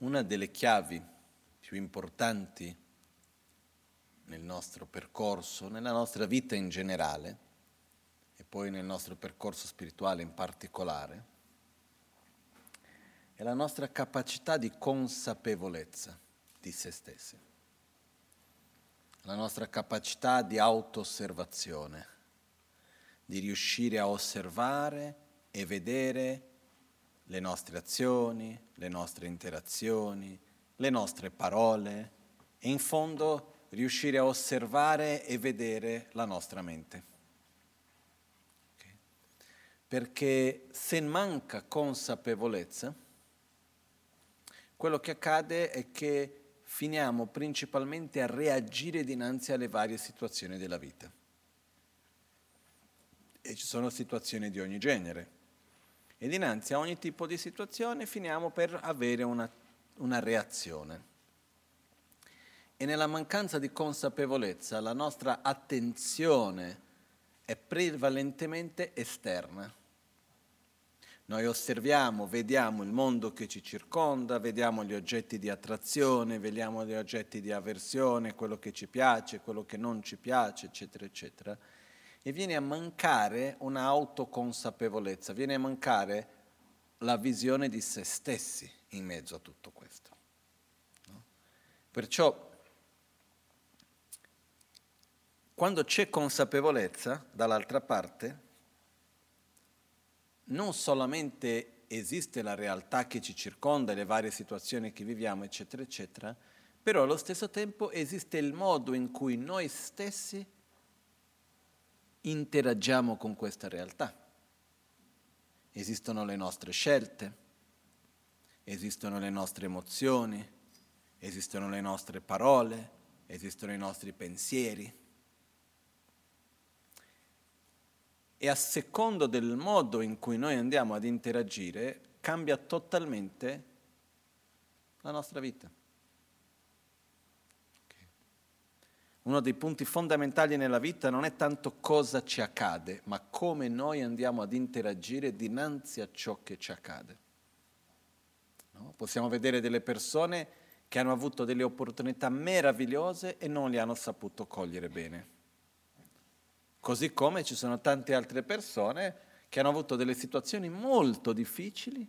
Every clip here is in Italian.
una delle chiavi più importanti nel nostro percorso, nella nostra vita in generale e poi nel nostro percorso spirituale in particolare, è la nostra capacità di consapevolezza di se stessi, la nostra capacità di auto-osservazione, di riuscire a osservare e vedere le nostre azioni, le nostre interazioni, le nostre parole e in fondo riuscire a osservare e vedere la nostra mente. Okay. Perché se manca consapevolezza, quello che accade è che finiamo principalmente a reagire dinanzi alle varie situazioni della vita. E ci sono situazioni di ogni genere. E dinanzi a ogni tipo di situazione finiamo per avere una, una reazione e nella mancanza di consapevolezza la nostra attenzione è prevalentemente esterna. Noi osserviamo, vediamo il mondo che ci circonda, vediamo gli oggetti di attrazione, vediamo gli oggetti di avversione, quello che ci piace, quello che non ci piace, eccetera, eccetera. E viene a mancare un'autoconsapevolezza, viene a mancare la visione di se stessi in mezzo a tutto questo. No? Perciò Quando c'è consapevolezza dall'altra parte, non solamente esiste la realtà che ci circonda, le varie situazioni che viviamo, eccetera, eccetera, però allo stesso tempo esiste il modo in cui noi stessi interagiamo con questa realtà. Esistono le nostre scelte, esistono le nostre emozioni, esistono le nostre parole, esistono i nostri pensieri. e a secondo del modo in cui noi andiamo ad interagire cambia totalmente la nostra vita. Uno dei punti fondamentali nella vita non è tanto cosa ci accade, ma come noi andiamo ad interagire dinanzi a ciò che ci accade. No? Possiamo vedere delle persone che hanno avuto delle opportunità meravigliose e non le hanno saputo cogliere bene. Così come ci sono tante altre persone che hanno avuto delle situazioni molto difficili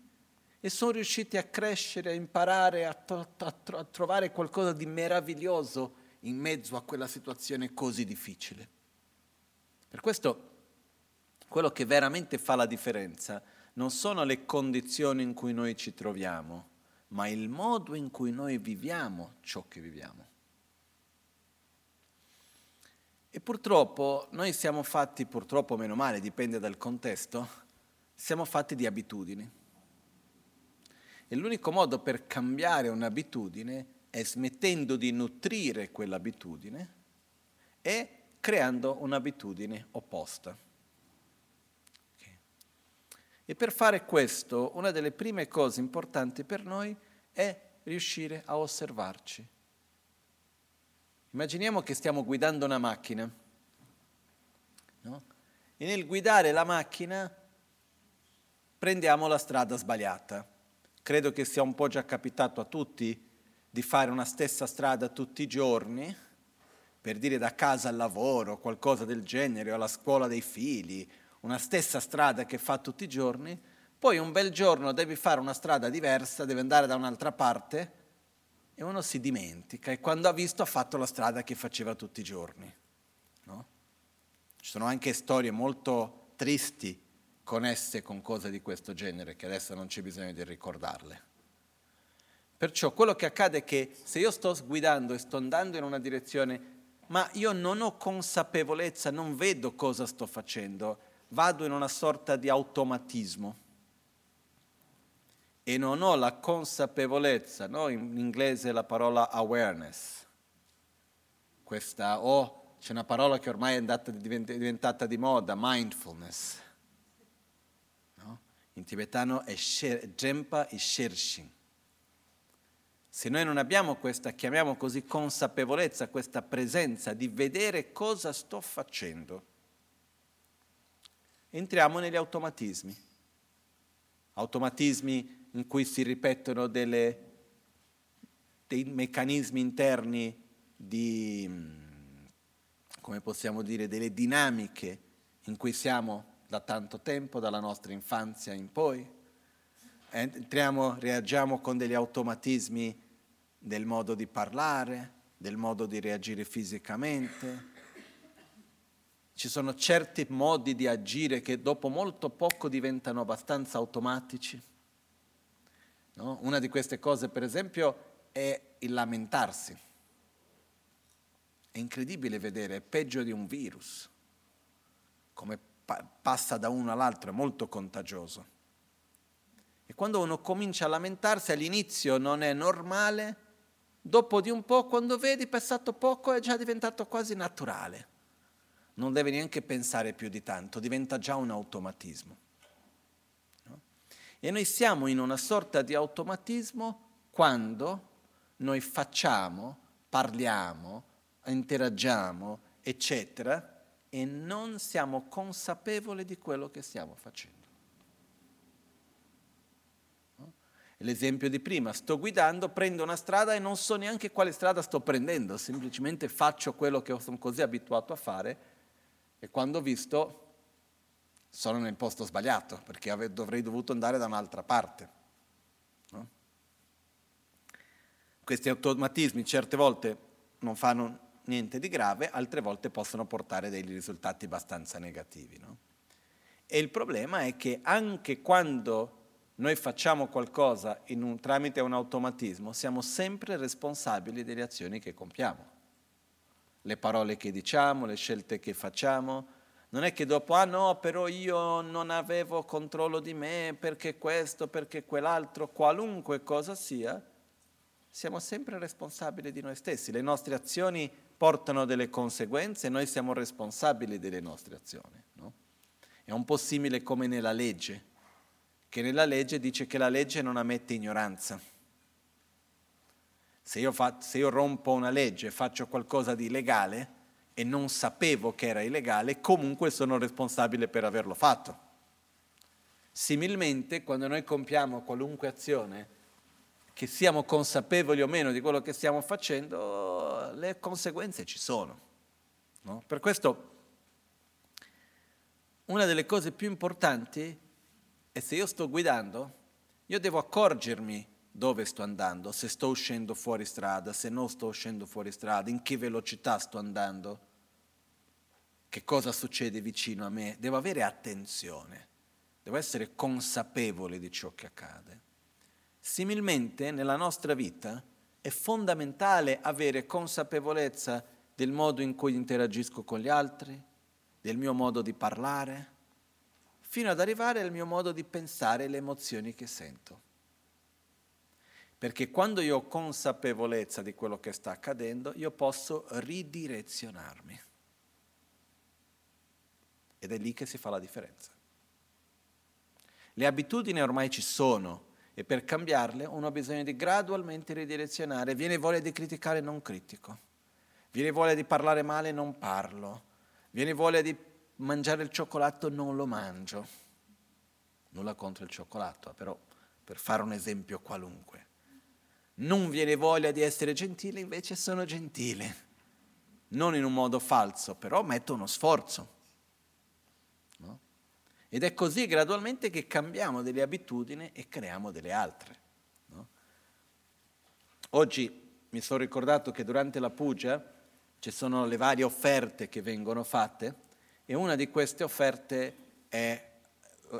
e sono riusciti a crescere, a imparare, a, to- a, tro- a trovare qualcosa di meraviglioso in mezzo a quella situazione così difficile. Per questo quello che veramente fa la differenza non sono le condizioni in cui noi ci troviamo, ma il modo in cui noi viviamo ciò che viviamo. E purtroppo noi siamo fatti, purtroppo meno male, dipende dal contesto, siamo fatti di abitudini. E l'unico modo per cambiare un'abitudine è smettendo di nutrire quell'abitudine e creando un'abitudine opposta. Okay. E per fare questo, una delle prime cose importanti per noi è riuscire a osservarci Immaginiamo che stiamo guidando una macchina no? e nel guidare la macchina prendiamo la strada sbagliata. Credo che sia un po' già capitato a tutti di fare una stessa strada tutti i giorni, per dire da casa al lavoro, qualcosa del genere, o alla scuola dei figli, una stessa strada che fa tutti i giorni, poi un bel giorno devi fare una strada diversa, devi andare da un'altra parte e uno si dimentica e quando ha visto ha fatto la strada che faceva tutti i giorni. No? Ci sono anche storie molto tristi connesse con cose di questo genere che adesso non c'è bisogno di ricordarle. Perciò quello che accade è che se io sto guidando e sto andando in una direzione, ma io non ho consapevolezza, non vedo cosa sto facendo, vado in una sorta di automatismo e non ho la consapevolezza, no? in inglese la parola awareness, questa o oh, c'è una parola che ormai è andata, diventata di moda, mindfulness. No? In tibetano è Jempa e Shershin. Se noi non abbiamo questa, chiamiamo così, consapevolezza, questa presenza di vedere cosa sto facendo, entriamo negli automatismi. Automatismi in cui si ripetono delle dei meccanismi interni di, come possiamo dire, delle dinamiche in cui siamo da tanto tempo, dalla nostra infanzia in poi. Entriamo, reagiamo con degli automatismi del modo di parlare, del modo di reagire fisicamente. Ci sono certi modi di agire che dopo molto poco diventano abbastanza automatici. No? Una di queste cose, per esempio, è il lamentarsi. È incredibile vedere, è peggio di un virus, come pa- passa da uno all'altro, è molto contagioso. E quando uno comincia a lamentarsi all'inizio non è normale, dopo di un po', quando vedi passato poco, è già diventato quasi naturale. Non deve neanche pensare più di tanto, diventa già un automatismo. No? E noi siamo in una sorta di automatismo quando noi facciamo, parliamo, interagiamo, eccetera, e non siamo consapevoli di quello che stiamo facendo. No? L'esempio di prima, sto guidando, prendo una strada e non so neanche quale strada sto prendendo, semplicemente faccio quello che sono così abituato a fare e quando ho visto sono nel posto sbagliato perché dovrei dovuto andare da un'altra parte. No? Questi automatismi certe volte non fanno niente di grave, altre volte possono portare dei risultati abbastanza negativi. No? E il problema è che anche quando noi facciamo qualcosa un, tramite un automatismo, siamo sempre responsabili delle azioni che compiamo. Le parole che diciamo, le scelte che facciamo. Non è che dopo, ah no, però io non avevo controllo di me perché questo, perché quell'altro, qualunque cosa sia, siamo sempre responsabili di noi stessi. Le nostre azioni portano delle conseguenze e noi siamo responsabili delle nostre azioni. No? È un po' simile come nella legge, che nella legge dice che la legge non ammette ignoranza. Se io, fa, se io rompo una legge e faccio qualcosa di illegale e non sapevo che era illegale, comunque sono responsabile per averlo fatto. Similmente, quando noi compiamo qualunque azione, che siamo consapevoli o meno di quello che stiamo facendo, le conseguenze ci sono. No? Per questo una delle cose più importanti è se io sto guidando, io devo accorgermi dove sto andando, se sto uscendo fuori strada, se non sto uscendo fuori strada, in che velocità sto andando, che cosa succede vicino a me. Devo avere attenzione, devo essere consapevole di ciò che accade. Similmente nella nostra vita è fondamentale avere consapevolezza del modo in cui interagisco con gli altri, del mio modo di parlare, fino ad arrivare al mio modo di pensare le emozioni che sento. Perché quando io ho consapevolezza di quello che sta accadendo, io posso ridirezionarmi. Ed è lì che si fa la differenza. Le abitudini ormai ci sono, e per cambiarle uno ha bisogno di gradualmente ridirezionare. Viene voglia di criticare, non critico. Viene voglia di parlare male, non parlo. Viene voglia di mangiare il cioccolato, non lo mangio. Nulla contro il cioccolato, però per fare un esempio qualunque. Non viene voglia di essere gentile, invece sono gentile. Non in un modo falso, però metto uno sforzo. Ed è così gradualmente che cambiamo delle abitudini e creiamo delle altre. No? Oggi mi sono ricordato che durante la puja ci sono le varie offerte che vengono fatte e una di queste offerte è,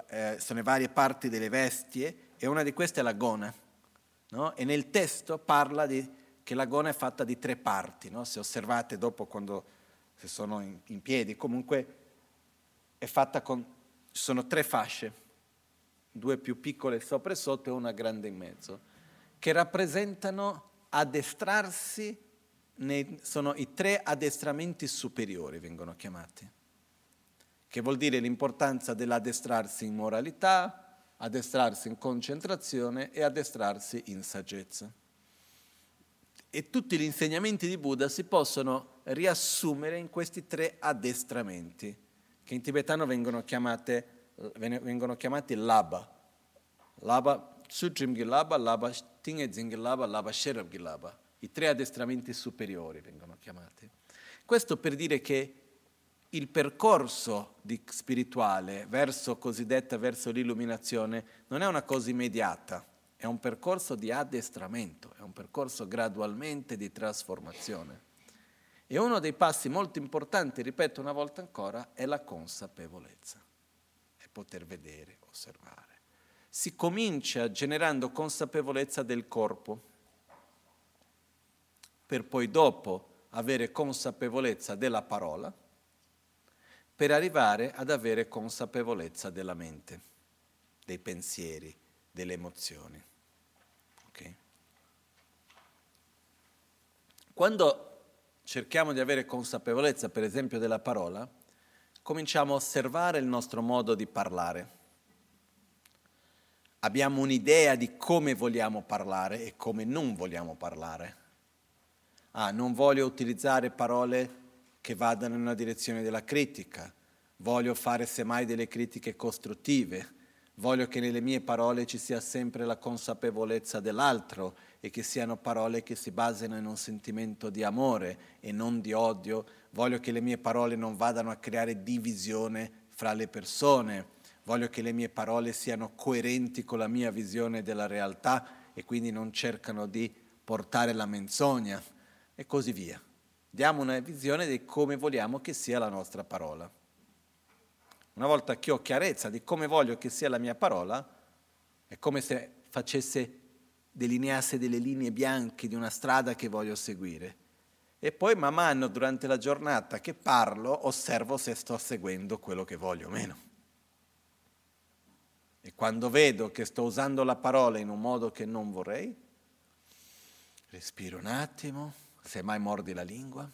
eh, sono le varie parti delle vestie e una di queste è la gona. No? E nel testo parla di, che la gona è fatta di tre parti. No? Se osservate dopo quando se sono in, in piedi, comunque è fatta con ci sono tre fasce, due più piccole sopra e sotto e una grande in mezzo, che rappresentano addestrarsi, nei, sono i tre addestramenti superiori, vengono chiamati, che vuol dire l'importanza dell'addestrarsi in moralità, addestrarsi in concentrazione e addestrarsi in saggezza. E tutti gli insegnamenti di Buddha si possono riassumere in questi tre addestramenti che in tibetano vengono, chiamate, vengono chiamati laba. Laba, Sutrim Gilaba, Laba Tinge Zingilaba, Laba Sherab Gilaba. I tre addestramenti superiori vengono chiamati. Questo per dire che il percorso spirituale verso cosiddetta verso l'illuminazione non è una cosa immediata, è un percorso di addestramento, è un percorso gradualmente di trasformazione. E uno dei passi molto importanti, ripeto una volta ancora, è la consapevolezza, è poter vedere, osservare. Si comincia generando consapevolezza del corpo, per poi dopo avere consapevolezza della parola, per arrivare ad avere consapevolezza della mente, dei pensieri, delle emozioni. Okay? Quando cerchiamo di avere consapevolezza, per esempio, della parola, cominciamo a osservare il nostro modo di parlare. Abbiamo un'idea di come vogliamo parlare e come non vogliamo parlare. Ah, non voglio utilizzare parole che vadano una direzione della critica, voglio fare semmai delle critiche costruttive, voglio che nelle mie parole ci sia sempre la consapevolezza dell'altro e che siano parole che si basino in un sentimento di amore e non di odio, voglio che le mie parole non vadano a creare divisione fra le persone, voglio che le mie parole siano coerenti con la mia visione della realtà e quindi non cercano di portare la menzogna. E così via diamo una visione di come vogliamo che sia la nostra parola. Una volta che ho chiarezza di come voglio che sia la mia parola, è come se facesse, delineasse delle linee bianche di una strada che voglio seguire. E poi man mano durante la giornata che parlo osservo se sto seguendo quello che voglio o meno. E quando vedo che sto usando la parola in un modo che non vorrei, respiro un attimo se mai mordi la lingua,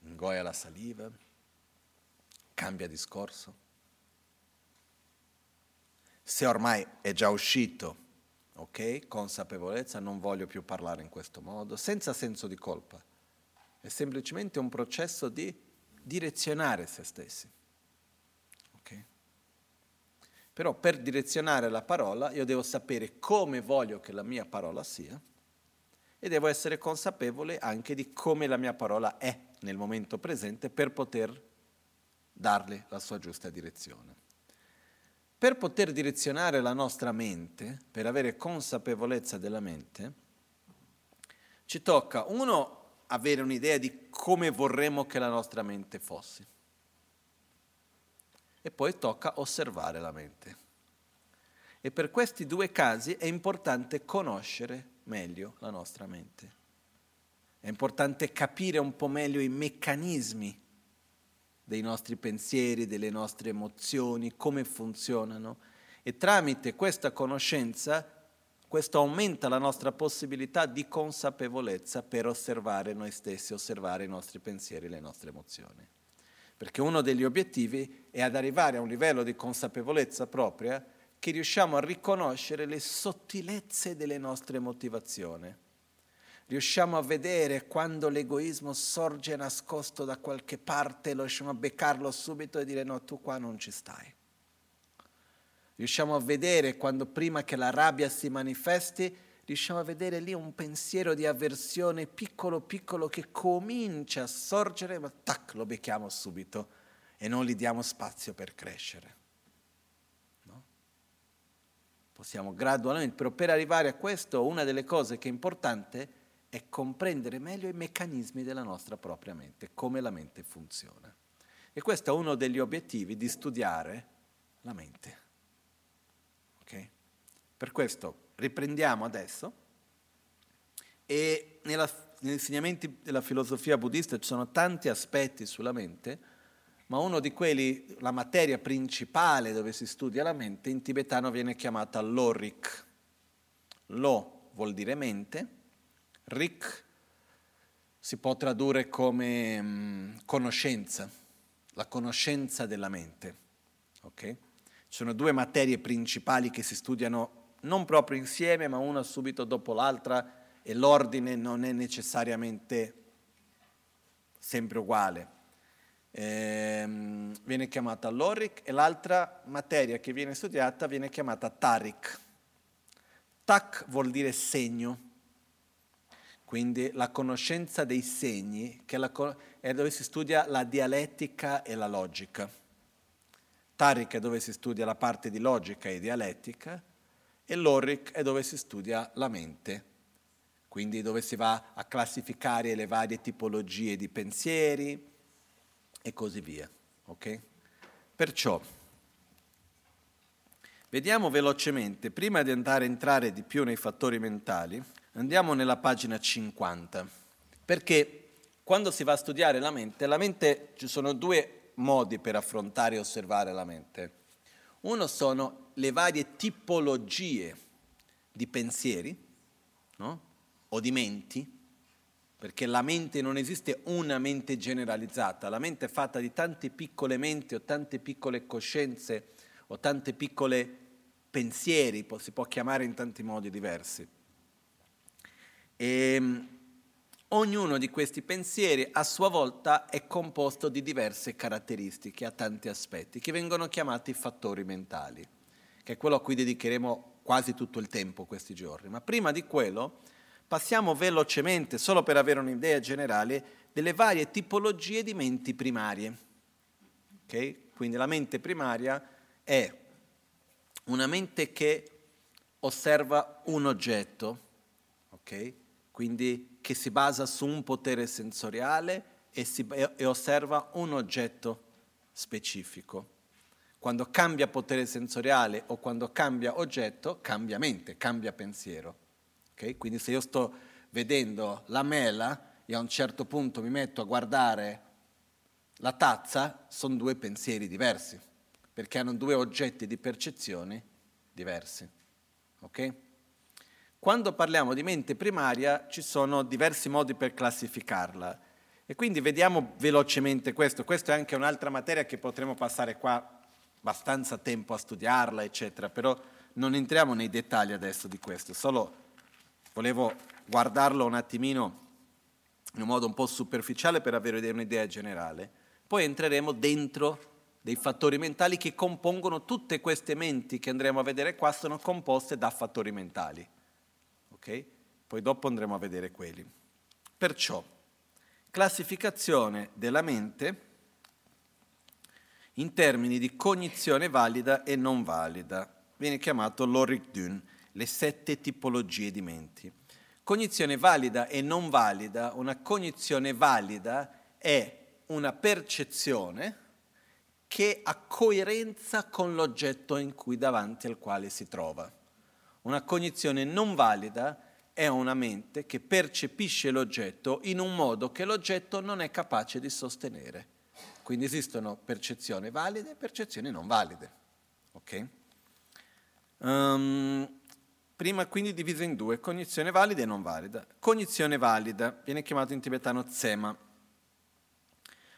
ingoia la saliva, cambia discorso. Se ormai è già uscito, ok, consapevolezza, non voglio più parlare in questo modo, senza senso di colpa. È semplicemente un processo di direzionare se stessi. Però per direzionare la parola io devo sapere come voglio che la mia parola sia e devo essere consapevole anche di come la mia parola è nel momento presente per poter darle la sua giusta direzione. Per poter direzionare la nostra mente, per avere consapevolezza della mente, ci tocca, uno, avere un'idea di come vorremmo che la nostra mente fosse, e poi tocca osservare la mente. E per questi due casi è importante conoscere meglio la nostra mente. È importante capire un po' meglio i meccanismi dei nostri pensieri, delle nostre emozioni, come funzionano e tramite questa conoscenza questo aumenta la nostra possibilità di consapevolezza per osservare noi stessi, osservare i nostri pensieri, le nostre emozioni. Perché uno degli obiettivi è ad arrivare a un livello di consapevolezza propria che riusciamo a riconoscere le sottilezze delle nostre motivazioni. Riusciamo a vedere quando l'egoismo sorge nascosto da qualche parte, lo riusciamo a beccarlo subito e dire no, tu qua non ci stai. Riusciamo a vedere quando prima che la rabbia si manifesti, riusciamo a vedere lì un pensiero di avversione piccolo piccolo che comincia a sorgere, ma tac, lo becchiamo subito e non gli diamo spazio per crescere possiamo gradualmente, però per arrivare a questo una delle cose che è importante è comprendere meglio i meccanismi della nostra propria mente, come la mente funziona. E questo è uno degli obiettivi di studiare la mente. Okay? Per questo riprendiamo adesso e nella, negli insegnamenti della filosofia buddista ci sono tanti aspetti sulla mente, ma uno di quelli, la materia principale dove si studia la mente, in tibetano viene chiamata lorik. Lo vuol dire mente, rik si può tradurre come mh, conoscenza, la conoscenza della mente. Okay? Ci sono due materie principali che si studiano non proprio insieme, ma una subito dopo l'altra e l'ordine non è necessariamente sempre uguale ehm, viene chiamata Lorik e l'altra materia che viene studiata viene chiamata Tarik. Tak vuol dire segno. quindi la conoscenza dei segni, che è dove si studia la dialettica e la logica. Tariq è dove si studia la parte di logica e dialettica e l'Orric è dove si studia la mente, quindi dove si va a classificare le varie tipologie di pensieri e così via. Okay? Perciò, vediamo velocemente, prima di andare a entrare di più nei fattori mentali, Andiamo nella pagina 50, perché quando si va a studiare la mente, la mente ci sono due modi per affrontare e osservare la mente. Uno sono le varie tipologie di pensieri no? o di menti, perché la mente non esiste una mente generalizzata, la mente è fatta di tante piccole menti o tante piccole coscienze o tante piccole pensieri, si può chiamare in tanti modi diversi. E ehm, ognuno di questi pensieri a sua volta è composto di diverse caratteristiche, ha tanti aspetti, che vengono chiamati fattori mentali, che è quello a cui dedicheremo quasi tutto il tempo questi giorni. Ma prima di quello passiamo velocemente, solo per avere un'idea generale, delle varie tipologie di menti primarie. Okay? Quindi la mente primaria è una mente che osserva un oggetto, okay? quindi che si basa su un potere sensoriale e, si, e osserva un oggetto specifico. Quando cambia potere sensoriale o quando cambia oggetto, cambia mente, cambia pensiero. Okay? Quindi se io sto vedendo la mela e a un certo punto mi metto a guardare la tazza, sono due pensieri diversi, perché hanno due oggetti di percezione diversi. Okay? Quando parliamo di mente primaria ci sono diversi modi per classificarla e quindi vediamo velocemente questo. Questa è anche un'altra materia che potremo passare qua abbastanza tempo a studiarla, eccetera, però non entriamo nei dettagli adesso di questo, solo volevo guardarlo un attimino in un modo un po' superficiale per avere un'idea generale. Poi entreremo dentro dei fattori mentali che compongono tutte queste menti che andremo a vedere qua, sono composte da fattori mentali ok? Poi dopo andremo a vedere quelli. Perciò, classificazione della mente in termini di cognizione valida e non valida. Viene chiamato l'Oric Dun, le sette tipologie di menti. Cognizione valida e non valida, una cognizione valida è una percezione che ha coerenza con l'oggetto in cui davanti al quale si trova. Una cognizione non valida è una mente che percepisce l'oggetto in un modo che l'oggetto non è capace di sostenere. Quindi esistono percezioni valide e percezioni non valide. Okay? Um, prima quindi diviso in due, cognizione valida e non valida. Cognizione valida viene chiamato in tibetano tsema.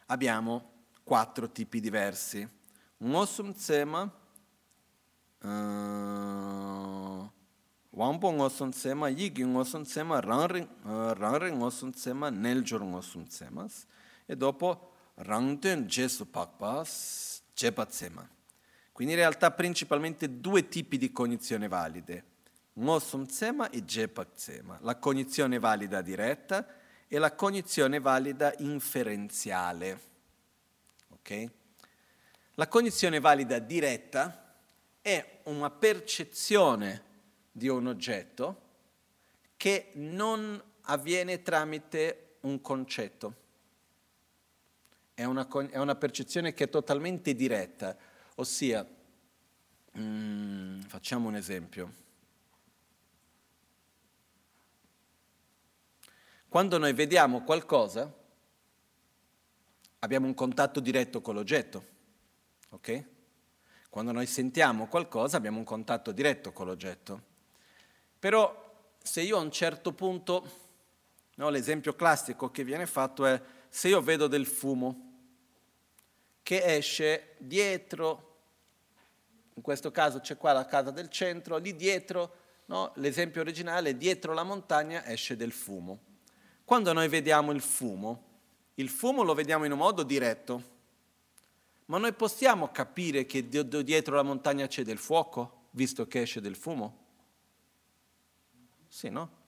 Abbiamo quattro tipi diversi. Un osum tsema, uh, wangpo ngosun tsema, yigi ngosun tsema, rangri, rangri ngosun tsema, neljur ngosun tsemas, e dopo rangten jesu pakpas, jepa tsema. Quindi in realtà principalmente due tipi di cognizione valide, ngosum tsema e jepak tsema, la cognizione valida diretta e la cognizione valida inferenziale. Okay? La cognizione valida diretta è una percezione di un oggetto che non avviene tramite un concetto. È una, è una percezione che è totalmente diretta, ossia, mm, facciamo un esempio. Quando noi vediamo qualcosa, abbiamo un contatto diretto con l'oggetto, ok? Quando noi sentiamo qualcosa abbiamo un contatto diretto con l'oggetto. Però se io a un certo punto, no, l'esempio classico che viene fatto è se io vedo del fumo che esce dietro, in questo caso c'è qua la casa del centro, lì dietro, no, l'esempio originale, dietro la montagna esce del fumo. Quando noi vediamo il fumo, il fumo lo vediamo in un modo diretto, ma noi possiamo capire che dietro la montagna c'è del fuoco, visto che esce del fumo? Sì, no?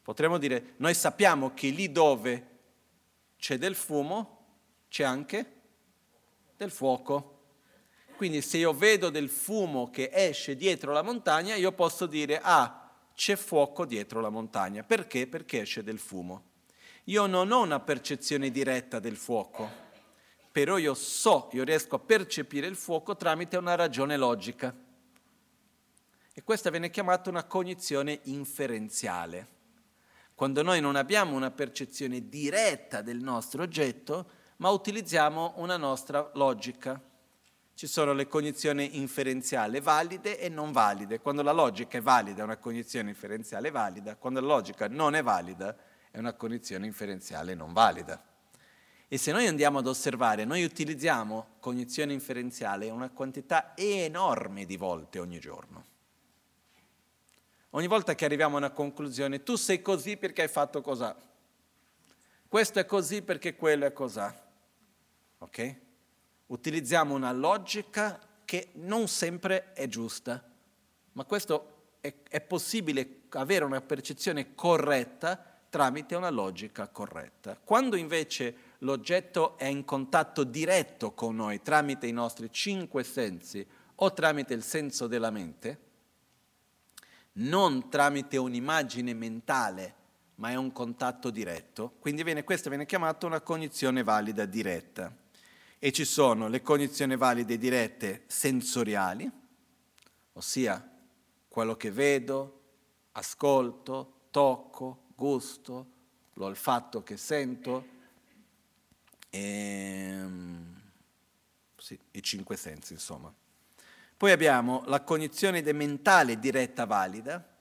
Potremmo dire, noi sappiamo che lì dove c'è del fumo, c'è anche del fuoco. Quindi se io vedo del fumo che esce dietro la montagna, io posso dire, ah, c'è fuoco dietro la montagna. Perché? Perché esce del fumo. Io non ho una percezione diretta del fuoco, però io so, io riesco a percepire il fuoco tramite una ragione logica. E questa viene chiamata una cognizione inferenziale. Quando noi non abbiamo una percezione diretta del nostro oggetto, ma utilizziamo una nostra logica. Ci sono le cognizioni inferenziali valide e non valide. Quando la logica è valida è una cognizione inferenziale valida, quando la logica non è valida è una cognizione inferenziale non valida. E se noi andiamo ad osservare, noi utilizziamo cognizione inferenziale una quantità enorme di volte ogni giorno. Ogni volta che arriviamo a una conclusione, tu sei così perché hai fatto cos'ha. Questo è così perché quello è cos'ha. Ok? Utilizziamo una logica che non sempre è giusta, ma questo è, è possibile avere una percezione corretta tramite una logica corretta. Quando invece l'oggetto è in contatto diretto con noi tramite i nostri cinque sensi o tramite il senso della mente, non tramite un'immagine mentale, ma è un contatto diretto, quindi viene, questa viene chiamata una cognizione valida diretta e ci sono le cognizioni valide dirette sensoriali, ossia quello che vedo, ascolto, tocco, gusto, l'olfatto che sento, e, ehm, sì, i cinque sensi insomma. Poi abbiamo la cognizione mentale diretta valida,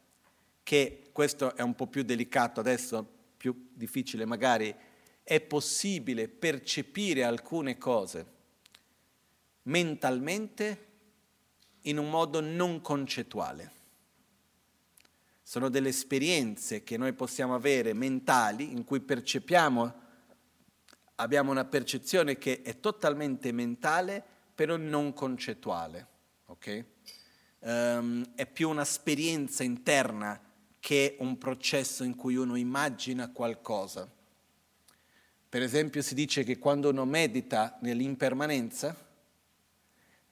che questo è un po' più delicato adesso, più difficile magari è possibile percepire alcune cose mentalmente in un modo non concettuale. Sono delle esperienze che noi possiamo avere mentali in cui percepiamo, abbiamo una percezione che è totalmente mentale, però non concettuale. Okay? Um, è più un'esperienza interna che un processo in cui uno immagina qualcosa. Per esempio si dice che quando uno medita nell'impermanenza,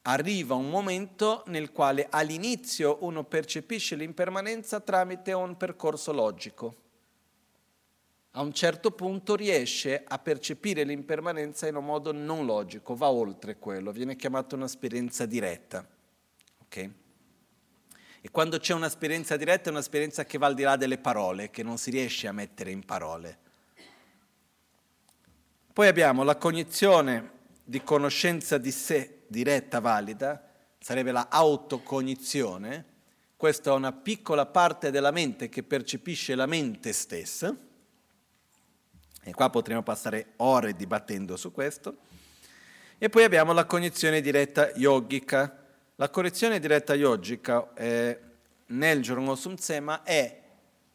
arriva un momento nel quale all'inizio uno percepisce l'impermanenza tramite un percorso logico. A un certo punto riesce a percepire l'impermanenza in un modo non logico, va oltre quello, viene chiamata un'esperienza diretta. Okay? E quando c'è un'esperienza diretta è un'esperienza che va al di là delle parole, che non si riesce a mettere in parole. Poi abbiamo la cognizione di conoscenza di sé diretta, valida, sarebbe la autocognizione. Questa è una piccola parte della mente che percepisce la mente stessa. E qua potremo passare ore dibattendo su questo. E poi abbiamo la cognizione diretta yogica. La cognizione diretta yogica eh, nel Giorno Sumsema è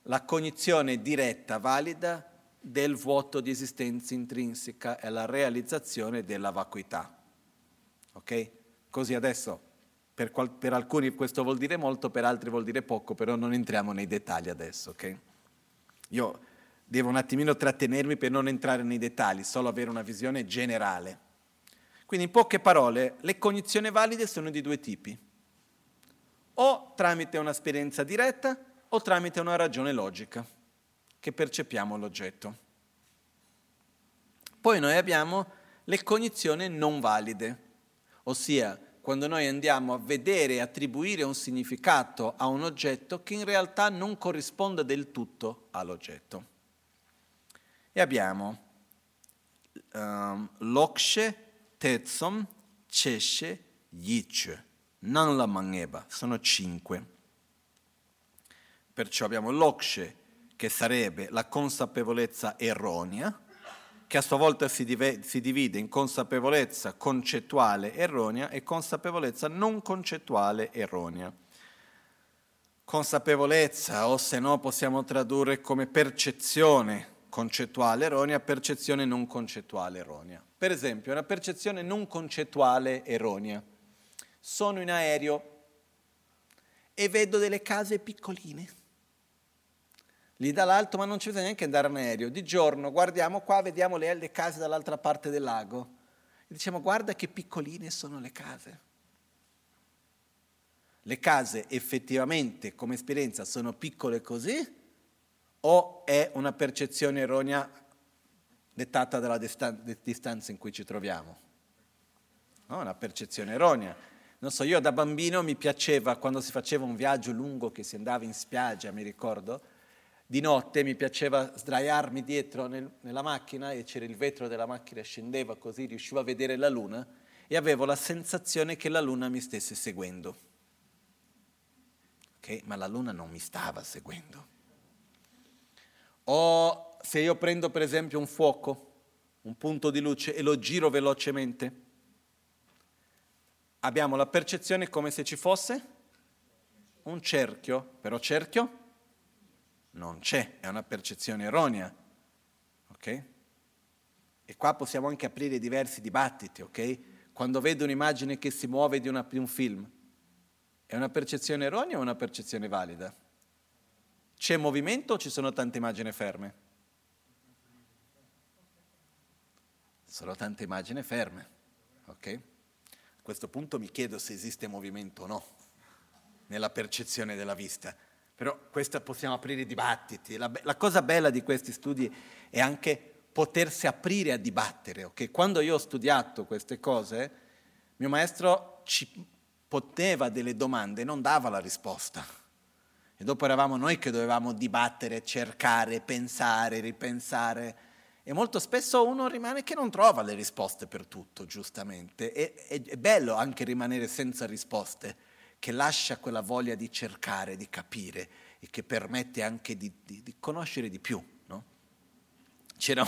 la cognizione diretta, valida, del vuoto di esistenza intrinseca e la realizzazione della vacuità. Ok? Così adesso per, qual- per, alcuni questo vuol dire molto, per altri vuol dire poco, però non entriamo nei dettagli adesso, ok? Io devo un attimino trattenermi per non entrare nei dettagli, solo avere una visione generale. Quindi in poche parole, le cognizioni valide sono di due tipi. O tramite un'esperienza diretta o tramite una ragione logica che percepiamo l'oggetto. Poi noi abbiamo le cognizioni non valide, ossia quando noi andiamo a vedere e attribuire un significato a un oggetto che in realtà non corrisponde del tutto all'oggetto. E abbiamo um, lokshe, tetsom, cesce, yiche, non la maneba, sono cinque. Perciò abbiamo lokshe, che sarebbe la consapevolezza erronea, che a sua volta si, div- si, divide in consapevolezza concettuale erronea e consapevolezza non concettuale erronea. Consapevolezza, o se no possiamo tradurre come percezione concettuale erronea, percezione non concettuale erronea. Per esempio, una percezione non concettuale erronea. Sono in aereo e vedo delle case piccoline lì dall'alto, ma non ci bisogna neanche andare in aereo. Di giorno guardiamo qua, vediamo le, le case dall'altra parte del lago. E diciamo, guarda che piccoline sono le case. Le case effettivamente come esperienza sono piccole così o è una percezione erronea dettata dalla distanza in cui ci troviamo? No, una percezione erronea. Non so, io da bambino mi piaceva, quando si faceva un viaggio lungo che si andava in spiaggia, mi ricordo, di notte mi piaceva sdraiarmi dietro nel, nella macchina e c'era il vetro della macchina, scendeva così, riuscivo a vedere la luna e avevo la sensazione che la luna mi stesse seguendo. Ok? Ma la luna non mi stava seguendo. O se io prendo per esempio un fuoco, un punto di luce e lo giro velocemente, abbiamo la percezione come se ci fosse un cerchio, però cerchio non c'è, è una percezione erronea. Ok? E qua possiamo anche aprire diversi dibattiti, ok? Quando vedo un'immagine che si muove di, una, di un film, è una percezione erronea o una percezione valida? C'è movimento o ci sono tante immagini ferme? Sono tante immagini ferme, ok? questo punto mi chiedo se esiste movimento o no nella percezione della vista. Però questo possiamo aprire dibattiti. La, la, cosa bella di questi studi è anche potersi aprire a dibattere. Okay? Quando io ho studiato queste cose, mio maestro ci poteva delle domande e non dava la risposta. E dopo eravamo noi che dovevamo dibattere, cercare, pensare, ripensare. E molto spesso uno rimane che non trova le risposte per tutto, giustamente. E, è, è bello anche rimanere senza risposte, che lascia quella voglia di cercare, di capire e che permette anche di, di, di conoscere di più. No? C'era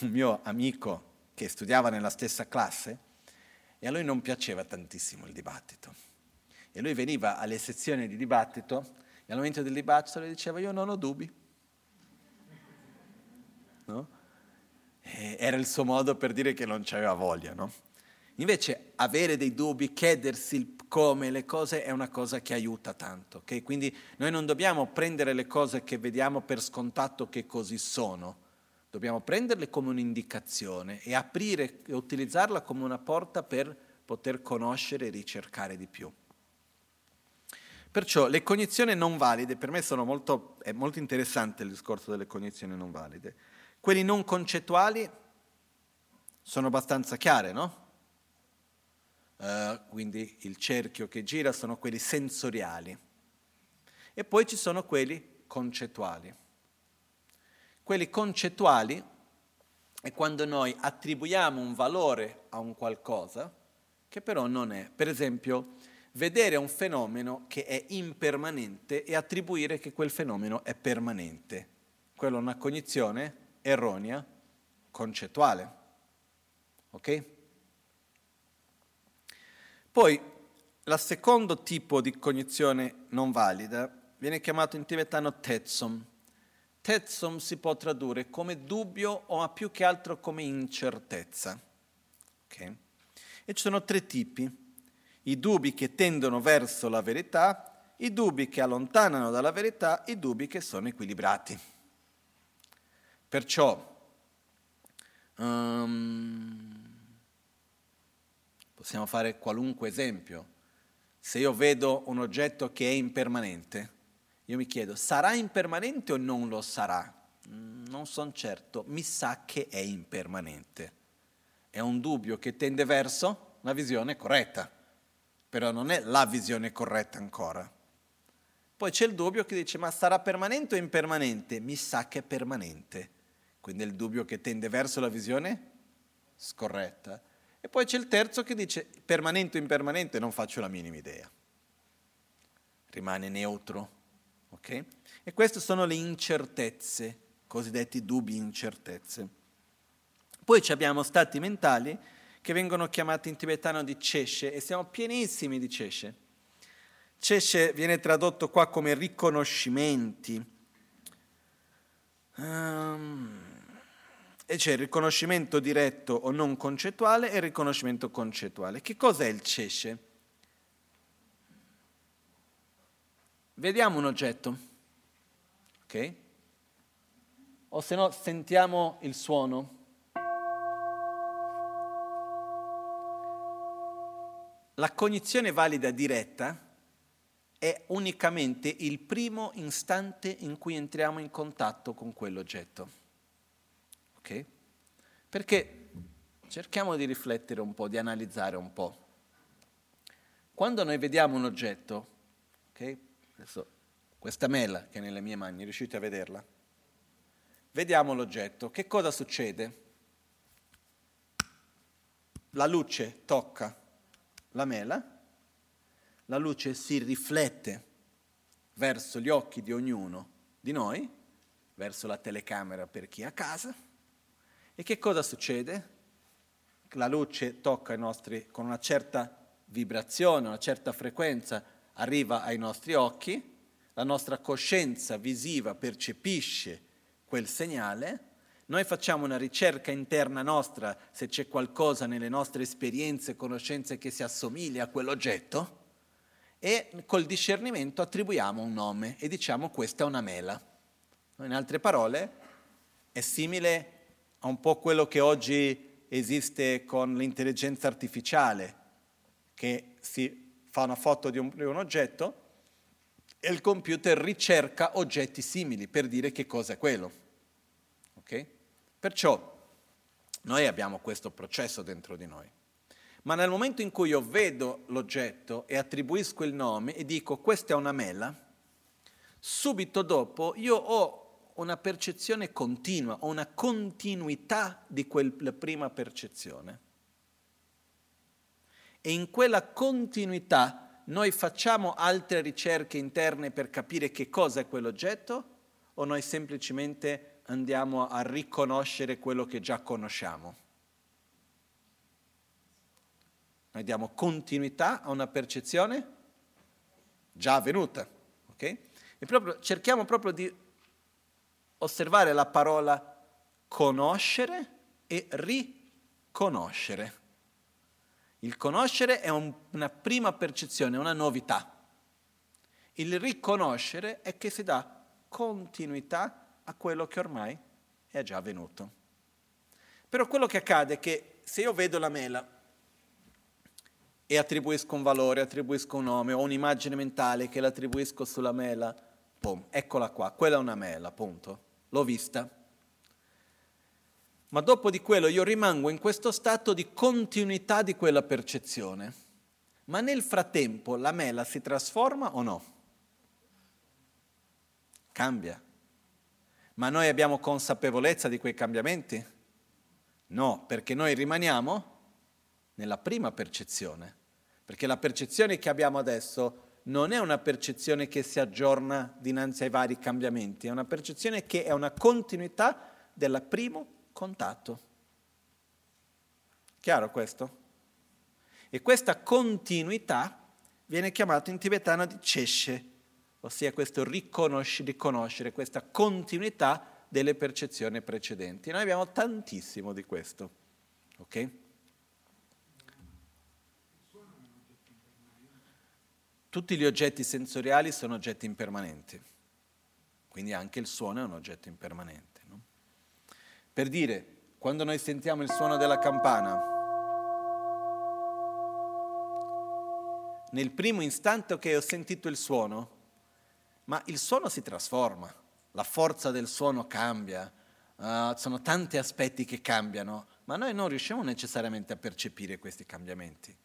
un mio amico che studiava nella stessa classe e a lui non piaceva tantissimo il dibattito. E lui veniva alle sezioni di dibattito e al momento del dibattito le diceva io non ho dubbi. No? Era il suo modo per dire che non c'aveva voglia, no? Invece avere dei dubbi, chiedersi il come le cose è una cosa che aiuta tanto, okay? Quindi noi non dobbiamo prendere le cose che vediamo per scontato che così sono, dobbiamo prenderle come un'indicazione e aprire e utilizzarla come una porta per poter conoscere e ricercare di più. Perciò le cognizioni non valide, per me molto, è molto interessante il discorso delle cognizioni non valide. Quelli non concettuali sono abbastanza chiare, no? Uh, quindi il cerchio che gira sono quelli sensoriali. E poi ci sono quelli concettuali. Quelli concettuali è quando noi attribuiamo un valore a un qualcosa che però non è. Per esempio, vedere un fenomeno che è impermanente e attribuire che quel fenomeno è permanente. Quello è una cognizione erronea concettuale. Ok? Poi, il secondo tipo di cognizione non valida viene chiamato in tibetano tetsom. Tetsom si può tradurre come dubbio o ma più che altro come incertezza. Okay? E ci sono tre tipi. I dubbi che tendono verso la verità, i dubbi che allontanano dalla verità, i dubbi che sono equilibrati. Perciò um, possiamo fare qualunque esempio. Se io vedo un oggetto che è impermanente, io mi chiedo, sarà impermanente o non lo sarà? Mm, non sono certo, mi sa che è impermanente. È un dubbio che tende verso la visione corretta, però non è la visione corretta ancora. Poi c'è il dubbio che dice, ma sarà permanente o impermanente? Mi sa che è permanente. Quindi è il dubbio che tende verso la visione scorretta. E poi c'è il terzo che dice permanente o impermanente non faccio la minima idea. Rimane neutro. ok? E queste sono le incertezze, cosiddetti dubbi incertezze. Poi abbiamo stati mentali che vengono chiamati in tibetano di cesce e siamo pienissimi di cesce. Cesce viene tradotto qua come riconoscimenti. Um, e c'è il riconoscimento diretto o non concettuale e il riconoscimento concettuale. Che cos'è il cesce? Vediamo un oggetto, ok? o se no sentiamo il suono. La cognizione valida diretta è unicamente il primo istante in cui entriamo in contatto con quell'oggetto. Ok? Perché cerchiamo di riflettere un po', di analizzare un po'. Quando noi vediamo un oggetto, ok? Adesso questa mela che è nelle mie mani, riuscite a vederla? Vediamo l'oggetto, che cosa succede? La luce tocca la mela la luce si riflette verso gli occhi di ognuno di noi, verso la telecamera per chi è a casa, e che cosa succede? La luce tocca i nostri con una certa vibrazione, una certa frequenza, arriva ai nostri occhi, la nostra coscienza visiva percepisce quel segnale, noi facciamo una ricerca interna nostra se c'è qualcosa nelle nostre esperienze e conoscenze che si assomiglia a quell'oggetto, e col discernimento attribuiamo un nome e diciamo questa è una mela. In altre parole, è simile a un po' quello che oggi esiste con l'intelligenza artificiale, che si fa una foto di un, di un oggetto e il computer ricerca oggetti simili per dire che cosa è quello. Okay? Perciò noi abbiamo questo processo dentro di noi. Ma nel momento in cui io vedo l'oggetto e attribuisco il nome e dico questa è una mela, subito dopo io ho una percezione continua, ho una continuità di quella prima percezione. E in quella continuità noi facciamo altre ricerche interne per capire che cosa è quell'oggetto o noi semplicemente andiamo a riconoscere quello che già conosciamo? Noi diamo continuità a una percezione già avvenuta. Okay? E proprio, cerchiamo proprio di osservare la parola conoscere e riconoscere. Il conoscere è un, una prima percezione, una novità. Il riconoscere è che si dà continuità a quello che ormai è già avvenuto. Però quello che accade è che se io vedo la mela e attribuisco un valore, attribuisco un nome, ho un'immagine mentale che l'attribuisco sulla mela, boom, eccola qua, quella è una mela, punto. L'ho vista. Ma dopo di quello io rimango in questo stato di continuità di quella percezione. Ma nel frattempo la mela si trasforma o no? Cambia. Ma noi abbiamo consapevolezza di quei cambiamenti? No, perché noi rimaniamo nella prima percezione, perché la percezione che abbiamo adesso non è una percezione che si aggiorna dinanzi ai vari cambiamenti, è una percezione che è una continuità del primo contatto. Chiaro questo? E questa continuità viene chiamata in tibetano di cesce, ossia questo riconoscere, riconoscere questa continuità delle percezioni precedenti. Noi abbiamo tantissimo di questo. ok? Tutti gli oggetti sensoriali sono oggetti impermanenti, quindi anche il suono è un oggetto impermanente. No? Per dire, quando noi sentiamo il suono della campana, nel primo istante che ho sentito il suono, ma il suono si trasforma, la forza del suono cambia, uh, sono tanti aspetti che cambiano, ma noi non riusciamo necessariamente a percepire questi cambiamenti.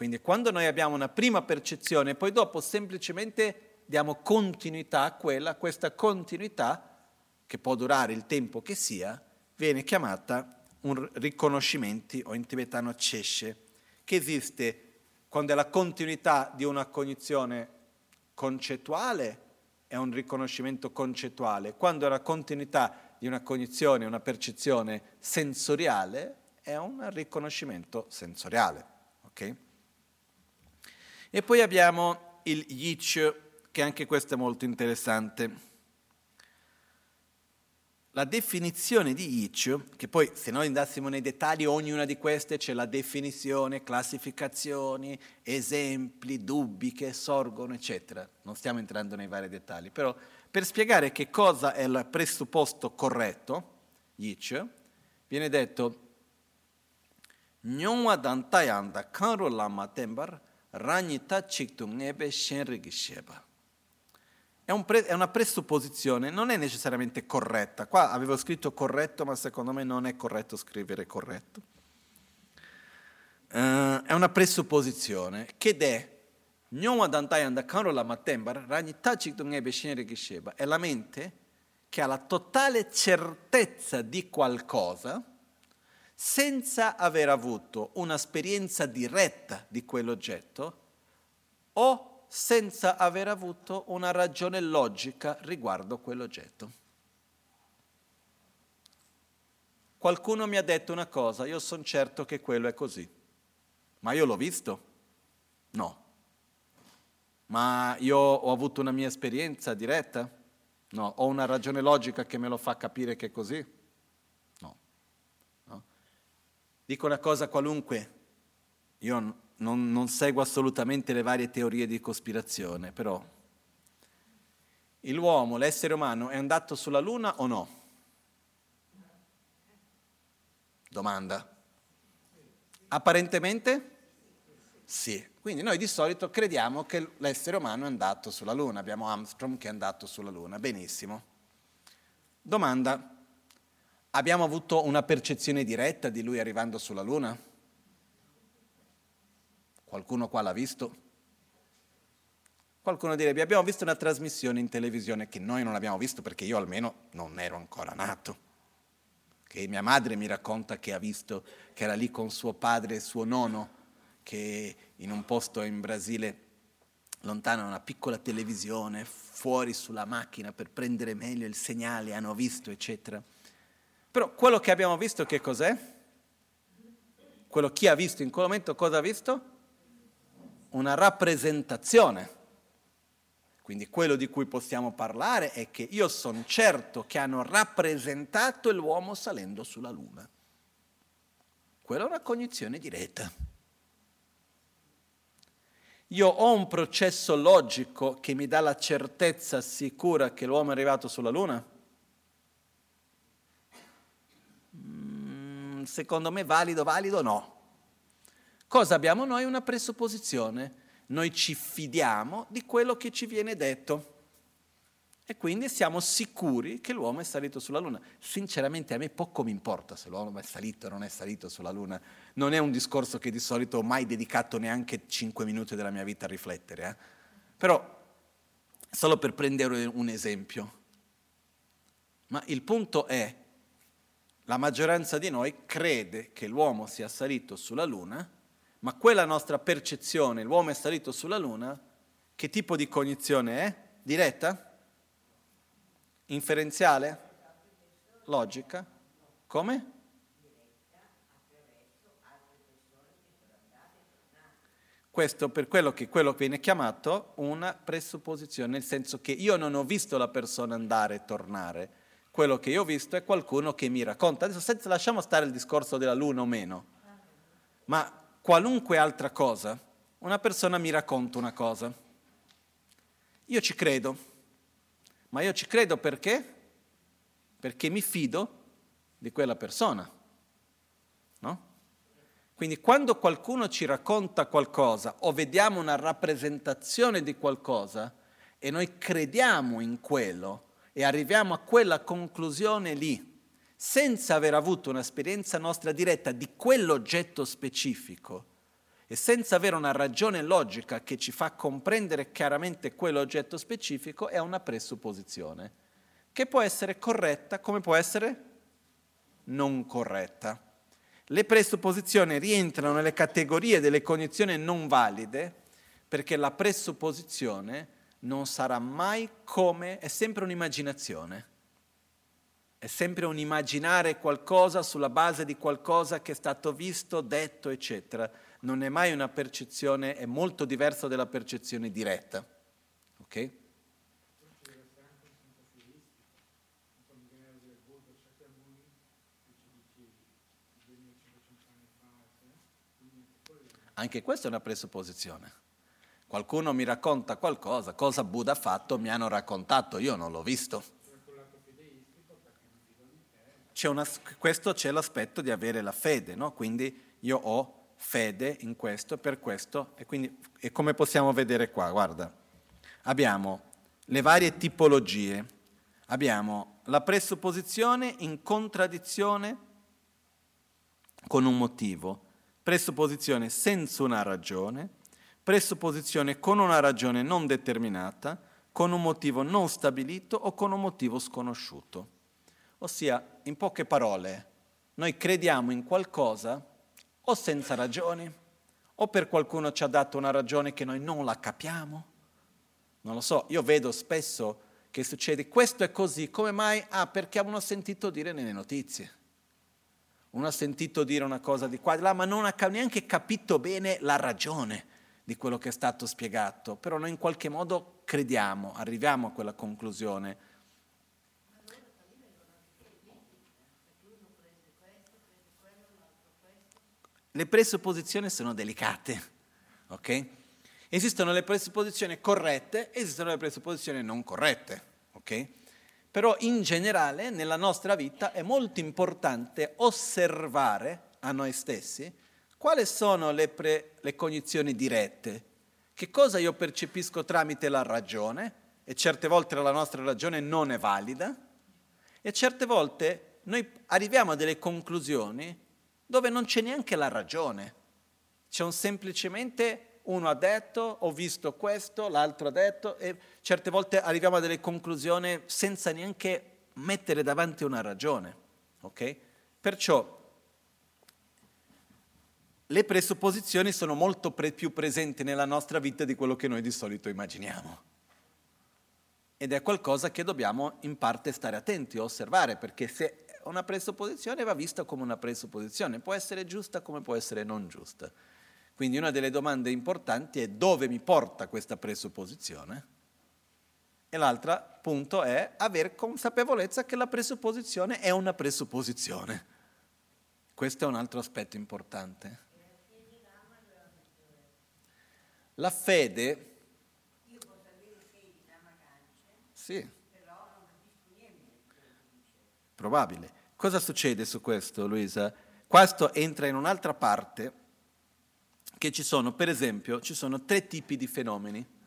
Quindi quando noi abbiamo una prima percezione, poi dopo semplicemente diamo continuità a quella, questa continuità, che può durare il tempo che sia, viene chiamata un riconoscimento, o in tibetano cesce, che esiste quando è la continuità di una cognizione concettuale, è un riconoscimento concettuale, quando è la continuità di una cognizione, una percezione sensoriale, è un riconoscimento sensoriale. Okay? E poi abbiamo il Yich, che anche questo è molto interessante. La definizione di Yich, che poi se noi andassimo nei dettagli, ognuna di queste c'è la definizione, classificazioni, esempi, dubbi che sorgono, eccetera. Non stiamo entrando nei vari dettagli, però Per spiegare che cosa è il presupposto corretto, Yich, viene detto Nyongwa dantayanda kanro lama tembar ragni tachiktu ngebe shenrigi sheba. È, un pre- è una presupposizione, non è necessariamente corretta. Qua avevo scritto corretto, ma secondo me non è corretto scrivere corretto. Uh, è una presupposizione che è Nyongwa dantayanda kanro lama tembar ragni tachiktu ngebe shenrigi sheba. È la mente che ha la totale certezza di qualcosa senza aver avuto un'esperienza diretta di quell'oggetto o senza aver avuto una ragione logica riguardo quell'oggetto. Qualcuno mi ha detto una cosa, io sono certo che quello è così, ma io l'ho visto? No. Ma io ho avuto una mia esperienza diretta? No, ho una ragione logica che me lo fa capire che è così? No. no. Dico una cosa qualunque, io non, non seguo assolutamente le varie teorie di cospirazione, però l'uomo, l'essere umano, è andato sulla Luna o no? Domanda. Apparentemente? Sì. Quindi noi di solito crediamo che l'essere umano è andato sulla Luna, abbiamo Armstrong che è andato sulla Luna, benissimo. Domanda, abbiamo avuto una percezione diretta di lui arrivando sulla Luna? Qualcuno qua l'ha visto? Qualcuno direbbe, abbiamo visto una trasmissione in televisione che noi non abbiamo visto perché io almeno non ero ancora nato. Che mia madre mi racconta che ha visto che era lì con suo padre e suo nonno che in un posto in Brasile lontano una piccola televisione, fuori sulla macchina per prendere meglio il segnale, hanno visto, eccetera. Però quello che abbiamo visto che cos'è? Quello chi ha visto in quel momento cosa ha visto? Una rappresentazione. Quindi quello di cui possiamo parlare è che io sono certo che hanno rappresentato l'uomo salendo sulla luna. Quella è una cognizione diretta. Io ho un processo logico che mi dà la certezza sicura che l'uomo è arrivato sulla Luna? Secondo me valido, valido no. Cosa abbiamo noi? Una presupposizione. Noi ci fidiamo di quello che ci viene detto. E quindi siamo sicuri che l'uomo è salito sulla Luna. Sinceramente a me poco mi importa se l'uomo è salito o non è salito sulla Luna. Non è un discorso che di solito ho mai dedicato neanche cinque minuti della mia vita a riflettere. Eh? Però, solo per prendere un esempio. Ma il punto è, la maggioranza di noi crede che l'uomo sia salito sulla Luna, ma quella nostra percezione, l'uomo è salito sulla Luna, che tipo di cognizione è? Diretta? Inferenziale? Logica? Come? Questo per quello che, quello viene chiamato una presupposizione, nel senso che io non ho visto la persona andare e tornare, quello che io ho visto è qualcuno che mi racconta. Adesso senza, lasciamo stare il discorso della luna o meno, ma qualunque altra cosa, una persona mi racconta una cosa, io ci credo, ma io ci credo perché? Perché mi fido di quella persona. No? Quindi quando qualcuno ci racconta qualcosa o vediamo una rappresentazione di qualcosa e noi crediamo in quello e arriviamo a quella conclusione lì, senza aver avuto un'esperienza nostra diretta di quell'oggetto specifico, e senza avere una ragione logica che ci fa comprendere chiaramente quell'oggetto specifico è una presupposizione, che può essere corretta? Come può essere? Non corretta. Le presupposizioni rientrano nelle categorie delle cognizioni non valide perché la presupposizione non sarà mai come, è sempre un'immaginazione. È sempre un immaginare qualcosa sulla base di qualcosa che è stato visto, detto, eccetera non è mai una percezione, è molto diversa dalla percezione diretta. Ok? Anche questa è una presupposizione. Qualcuno mi racconta qualcosa, cosa Buddha ha fatto, mi hanno raccontato, io non l'ho visto. C'è una, questo c'è l'aspetto di avere la fede, no? quindi io ho fede in questo, per questo, e quindi e come possiamo vedere qua, guarda, abbiamo le varie tipologie, abbiamo la presupposizione in contraddizione con un motivo, presupposizione senza una ragione, presupposizione con una ragione non determinata, con un motivo non stabilito o con un motivo sconosciuto. Ossia, in poche parole, noi crediamo in qualcosa o senza ragioni, o per qualcuno ci ha dato una ragione che noi non la capiamo. Non lo so, io vedo spesso che succede questo è così, come mai? Ah, perché abbiamo sentito dire nelle notizie. Uno ha sentito dire una cosa di qua e di là, ma non ha neanche capito bene la ragione di quello che è stato spiegato, però noi in qualche modo crediamo, arriviamo a quella conclusione. Le presupposizioni sono delicate, ok? Esistono le presupposizioni corrette, esistono le presupposizioni non corrette, ok? Però in generale nella nostra vita è molto importante osservare a noi stessi quali sono le, pre, le cognizioni dirette? Che cosa io percepisco tramite la ragione? E certe volte la nostra ragione non è valida. E certe volte noi arriviamo a delle conclusioni dove non c'è neanche la ragione. C'è un semplicemente uno ha detto, ho visto questo, l'altro ha detto, e certe volte arriviamo a delle conclusioni senza neanche mettere davanti una ragione. Okay? Perciò le presupposizioni sono molto pre- più presenti nella nostra vita di quello che noi di solito immaginiamo. Ed è qualcosa che dobbiamo in parte stare attenti, osservare, perché se una presupposizione va vista come una presupposizione, può essere giusta come può essere non giusta. Quindi una delle domande importanti è dove mi porta questa presupposizione? E l'altro punto è avere consapevolezza che la presupposizione è una presupposizione. Questo è un altro aspetto importante. La fede... Io posso avere fede da vacanze, sì. però non capisco niente. Probabile. Cosa succede su questo, Luisa? Questo entra in un'altra parte che ci sono, per esempio, ci sono tre tipi di fenomeni.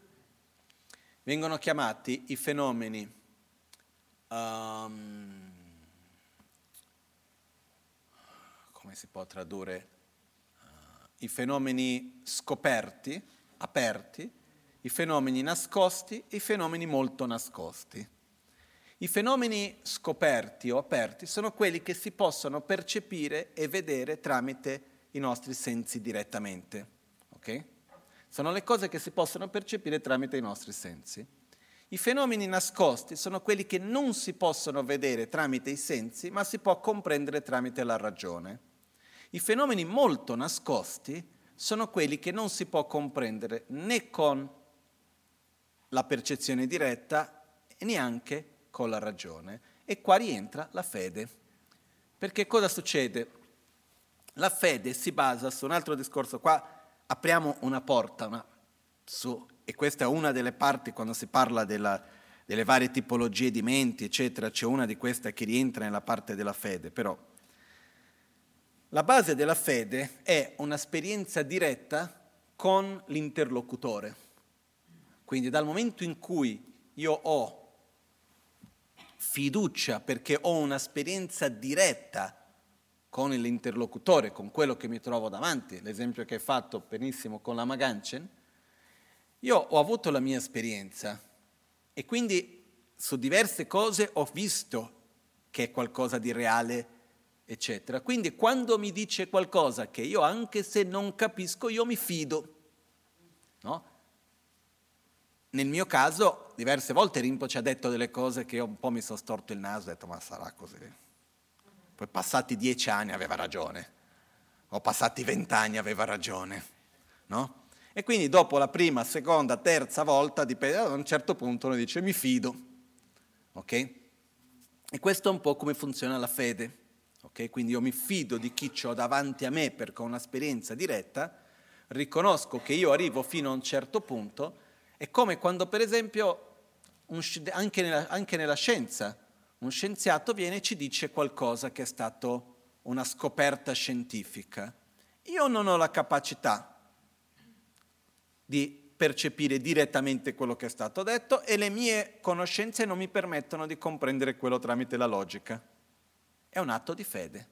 Vengono chiamati i fenomeni um, come si può tradurre? Uh, I fenomeni scoperti, aperti, i fenomeni nascosti e i fenomeni molto nascosti. I fenomeni scoperti o aperti sono quelli che si possono percepire e vedere tramite i nostri sensi direttamente. Okay? Sono le cose che si possono percepire tramite i nostri sensi. I fenomeni nascosti sono quelli che non si possono vedere tramite i sensi, ma si può comprendere tramite la ragione. I fenomeni molto nascosti sono quelli che non si può comprendere né con la percezione diretta e neanche con la ragione. E qua rientra la fede. Perché cosa succede? La fede si basa su un altro discorso. Qua apriamo una porta una, su, e questa è una delle parti quando si parla della, delle varie tipologie di menti, eccetera. C'è una di queste che rientra nella parte della fede, però la base della fede è un'esperienza diretta con l'interlocutore. Quindi dal momento in cui io ho fiducia perché ho un'esperienza diretta con l'interlocutore, con quello che mi trovo davanti, l'esempio che hai fatto benissimo con la Maganchen, io ho avuto la mia esperienza e quindi su diverse cose ho visto che è qualcosa di reale eccetera. Quindi quando mi dice qualcosa che io anche se non capisco, io mi fido. No? Nel mio caso, diverse volte Rimpo ci ha detto delle cose che io un po' mi sono storto il naso e ho detto ma sarà così. Poi passati dieci anni aveva ragione, o passati vent'anni aveva ragione. No? E quindi dopo la prima, seconda, terza volta, dipende, a un certo punto uno dice mi fido. Ok? E questo è un po' come funziona la fede. Okay? Quindi io mi fido di chi ho davanti a me perché ho un'esperienza diretta riconosco che io arrivo fino a un certo punto, è come quando per esempio, un, anche, nella, anche nella scienza, un scienziato viene e ci dice qualcosa che è stato una scoperta scientifica. Io non ho la capacità di percepire direttamente quello che è stato detto e le mie conoscenze non mi permettono di comprendere quello tramite la logica. È un atto di fede.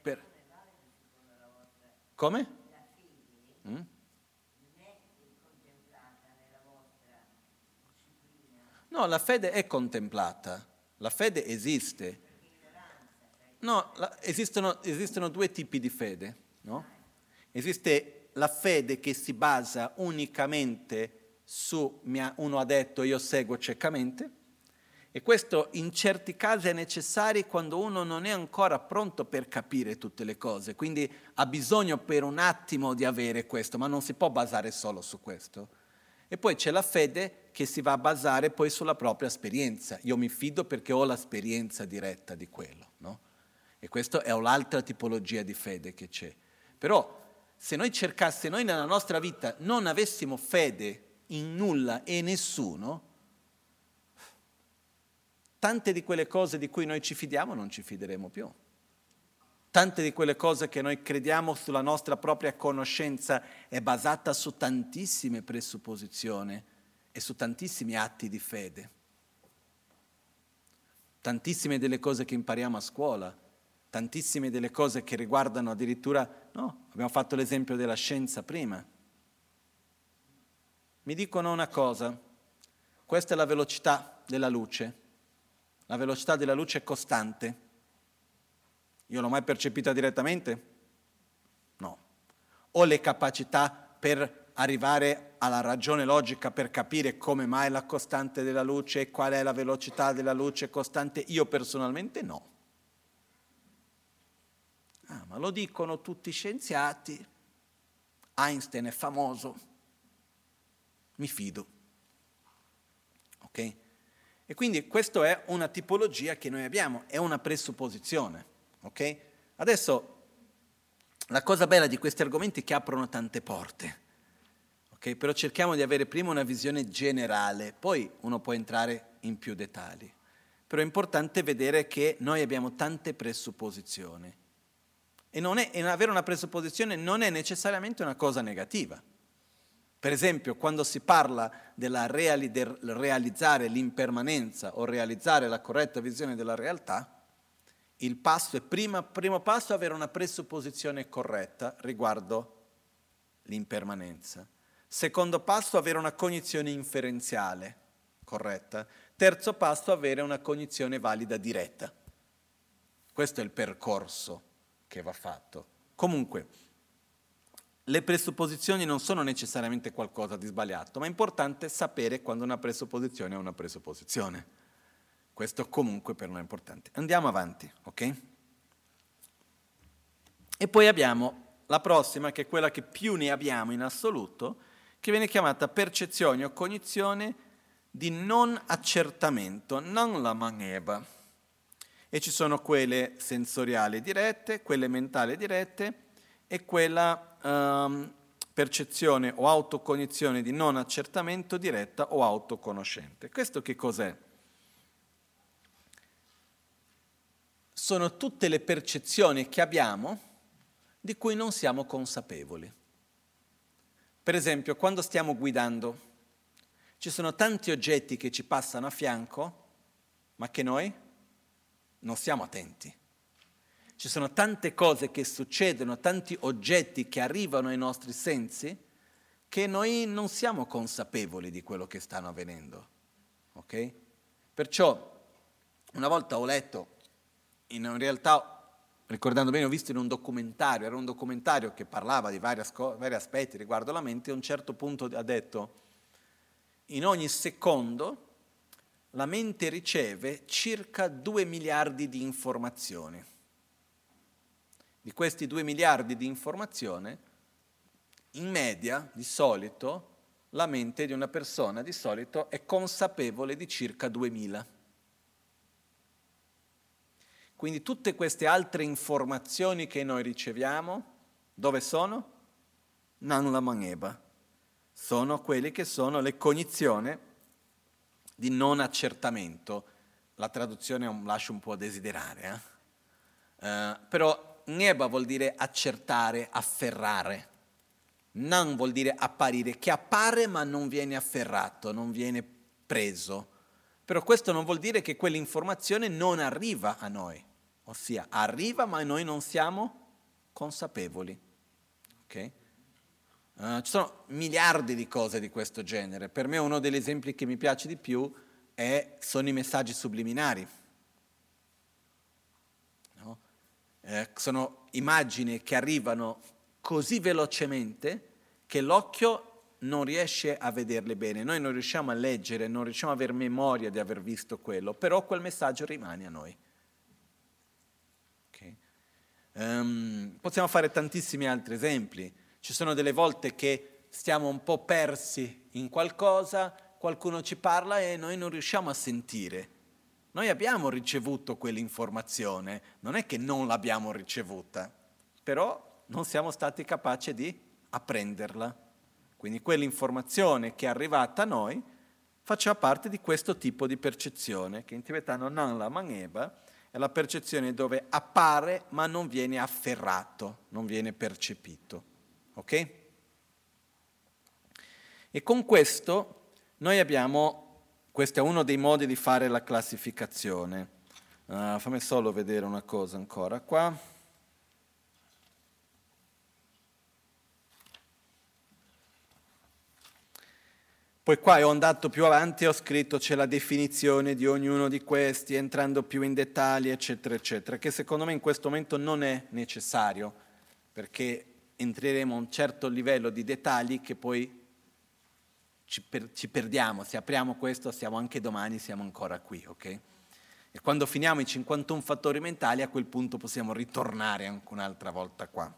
Per... Come? Mm? No, la fede è contemplata, la fede esiste. No, la, esistono, esistono, due tipi di fede. No? Esiste la fede che si basa unicamente su, uno ha detto io seguo ciecamente, e questo in certi casi è necessario quando uno non è ancora pronto per capire tutte le cose, quindi ha bisogno per un attimo di avere questo, ma non si può basare solo su questo. E poi c'è la fede che si va a basare poi sulla propria esperienza. Io mi fido perché ho l'esperienza diretta di quello, no? E questa è un'altra tipologia di fede che c'è. Però se noi cercassimo, noi nella nostra vita non avessimo fede in nulla e nessuno, tante di quelle cose di cui noi ci fidiamo non ci fideremo più. Tante di quelle cose che noi crediamo sulla nostra propria conoscenza è basata su tantissime presupposizioni e su tantissimi atti di fede. Tantissime delle cose che impariamo a scuola, tantissime delle cose che riguardano addirittura, no, abbiamo fatto l'esempio della scienza prima. Mi dicono una cosa, questa è la velocità della luce, la velocità della luce è costante. Io l'ho mai percepita direttamente? No. Ho le capacità per arrivare alla ragione logica per capire come mai la costante della luce e qual è la velocità della luce costante? Io personalmente no. Ah, ma lo dicono tutti i scienziati. Einstein è famoso. Mi fido. Ok? E quindi questa è una tipologia che noi abbiamo, è una presupposizione. Okay? Adesso la cosa bella di questi argomenti è che aprono tante porte. Okay? Però cerchiamo di avere prima una visione generale, poi uno può entrare in più dettagli. Però è importante vedere che noi abbiamo tante presupposizioni. E, è, e avere una presupposizione non è necessariamente una cosa negativa. Per esempio, quando si parla della reali, del realizzare l'impermanenza o realizzare la corretta visione della realtà, il passo è prima, primo passo avere una presupposizione corretta riguardo l'impermanenza. Secondo passo avere una cognizione inferenziale corretta. Terzo passo avere una cognizione valida diretta. Questo è il percorso che va fatto. Comunque, le presupposizioni non sono necessariamente qualcosa di sbagliato, ma è importante sapere quando una presupposizione è una presupposizione. Questo comunque per noi è importante. Andiamo avanti, ok? E poi abbiamo la prossima, che è quella che più ne abbiamo in assoluto, che viene chiamata percezione o cognizione di non accertamento, non la maneva. E ci sono quelle sensoriali dirette, quelle mentali dirette e quella um, percezione o autocognizione di non accertamento diretta o autoconoscente. Questo che cos'è? Sono tutte le percezioni che abbiamo di cui non siamo consapevoli. Per esempio, quando stiamo guidando, ci sono tanti oggetti che ci passano a fianco, ma che noi non siamo attenti. Ci sono tante cose che succedono, tanti oggetti che arrivano ai nostri sensi che noi non siamo consapevoli di quello che stanno avvenendo. Ok? Perciò una volta ho letto, in realtà, ricordando bene, ho visto in un documentario, era un documentario che parlava di vari, vari aspetti riguardo la mente, e a un certo punto ha detto, in ogni secondo la mente riceve circa 2 miliardi di informazioni. Di questi 2 miliardi di informazioni, in media, di solito, la mente di una persona di solito è consapevole di circa 2000. Quindi tutte queste altre informazioni che noi riceviamo, dove sono? nan la maneba. Sono quelli che sono le cognizioni di non accertamento. La traduzione lascia un po' a desiderare, eh? uh, però neba vuol dire accertare, afferrare. Nan vuol dire apparire, che appare ma non viene afferrato, non viene preso. Però questo non vuol dire che quell'informazione non arriva a noi, ossia arriva ma noi non siamo consapevoli. Okay? Uh, ci sono miliardi di cose di questo genere. Per me uno degli esempi che mi piace di più è, sono i messaggi subliminari. No? Eh, sono immagini che arrivano così velocemente che l'occhio non riesce a vederle bene, noi non riusciamo a leggere, non riusciamo a avere memoria di aver visto quello, però quel messaggio rimane a noi. Okay. Um, possiamo fare tantissimi altri esempi. Ci sono delle volte che stiamo un po' persi in qualcosa, qualcuno ci parla e noi non riusciamo a sentire. Noi abbiamo ricevuto quell'informazione, non è che non l'abbiamo ricevuta, però non siamo stati capaci di apprenderla. Quindi quell'informazione che è arrivata a noi faceva parte di questo tipo di percezione, che in tibetano non la maneba, è la percezione dove appare ma non viene afferrato, non viene percepito. Ok? E con questo noi abbiamo, questo è uno dei modi di fare la classificazione. Uh, fammi solo vedere una cosa ancora qua. Poi qua ho andato più avanti e ho scritto c'è la definizione di ognuno di questi, entrando più in dettagli, eccetera, eccetera, che secondo me in questo momento non è necessario, perché entreremo a un certo livello di dettagli che poi ci, per, ci perdiamo, se apriamo questo siamo anche domani, siamo ancora qui, ok? E quando finiamo i 51 fattori mentali, a quel punto possiamo ritornare anche un'altra volta qua.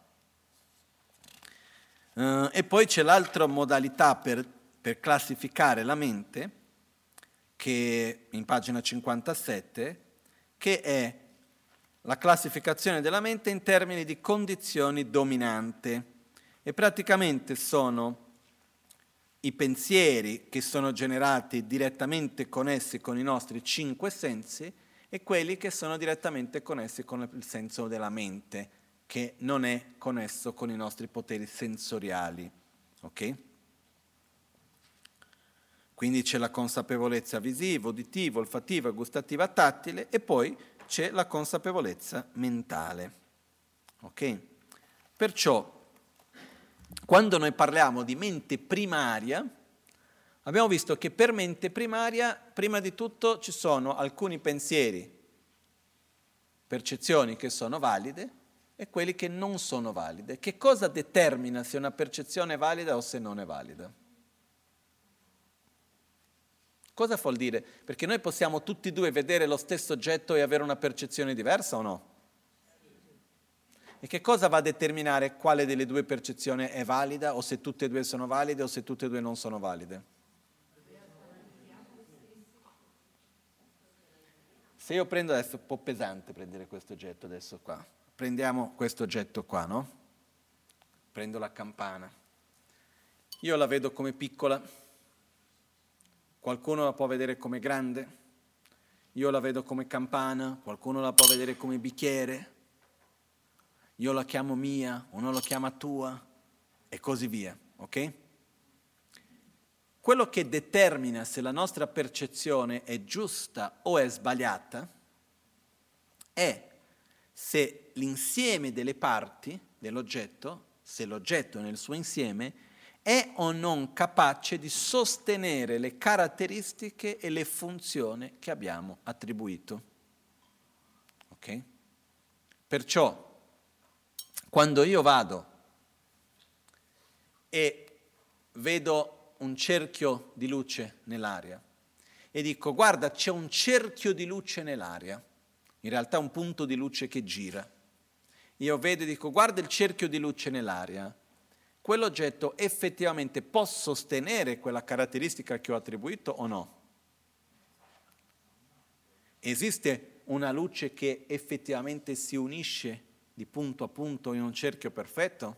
Uh, e poi c'è l'altra modalità per per classificare la mente, che in pagina 57, che è la classificazione della mente in termini di condizioni dominante e praticamente sono i pensieri che sono generati direttamente connessi con i nostri cinque sensi e quelli che sono direttamente connessi con il senso della mente, che non è connesso con i nostri poteri sensoriali. Okay? Quindi c'è la consapevolezza visiva, uditiva, olfattiva, gustativa, tattile e poi c'è la consapevolezza mentale. Ok? Perciò, quando noi parliamo di mente primaria, abbiamo visto che per mente primaria, prima di tutto, ci sono alcuni pensieri, percezioni che sono valide e quelli che non sono valide. Che cosa determina se una percezione è valida o se non è valida? Cosa vuol dire? Perché noi possiamo tutti e due vedere lo stesso oggetto e avere una percezione diversa o no? E che cosa va a determinare quale delle due percezioni è valida o se tutte e due sono valide o se tutte e due non sono valide? Se io prendo adesso, è un po' pesante prendere questo oggetto adesso qua. Prendiamo questo oggetto qua, no? Prendo la campana. Io la vedo come piccola Qualcuno la può vedere come grande, io la vedo come campana, qualcuno la può vedere come bicchiere, io la chiamo mia, uno la chiama tua e così via, ok? Quello che determina se la nostra percezione è giusta o è sbagliata è se l'insieme delle parti dell'oggetto, se l'oggetto nel suo insieme è o non capace di sostenere le caratteristiche e le funzioni che abbiamo attribuito. Ok? Perciò, quando io vado e vedo un cerchio di luce nell'aria e dico guarda c'è un cerchio di luce nell'aria, in realtà un punto di luce che gira, io vedo e dico guarda il cerchio di luce nell'aria, quell'oggetto effettivamente può sostenere quella caratteristica che ho attribuito o no? Esiste una luce che effettivamente si unisce di punto a punto in un cerchio perfetto?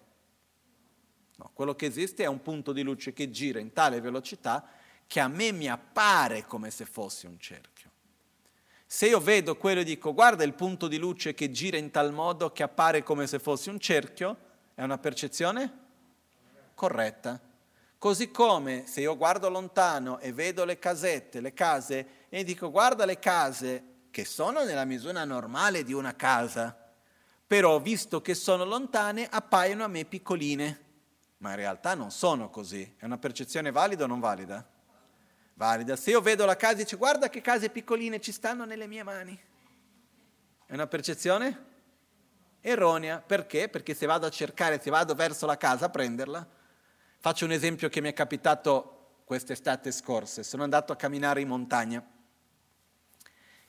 No, quello che esiste è un punto di luce che gira in tale velocità che a me mi appare come se fosse un cerchio. Se io vedo quello e dico guarda il punto di luce che gira in tal modo che appare come se fosse un cerchio, è una percezione corretta. Così come se io guardo lontano e vedo le casette, le case, e dico guarda le case che sono nella misura normale di una casa, però visto che sono lontane appaiono a me piccoline, ma in realtà non sono così. È una percezione valida o non valida? Valida. Se io vedo la casa e dico guarda che case piccoline ci stanno nelle mie mani, è una percezione erronea. Perché? Perché se vado a cercare, se vado verso la casa a prenderla, faccio un esempio che mi è capitato quest'estate scorsa, sono andato a camminare in montagna,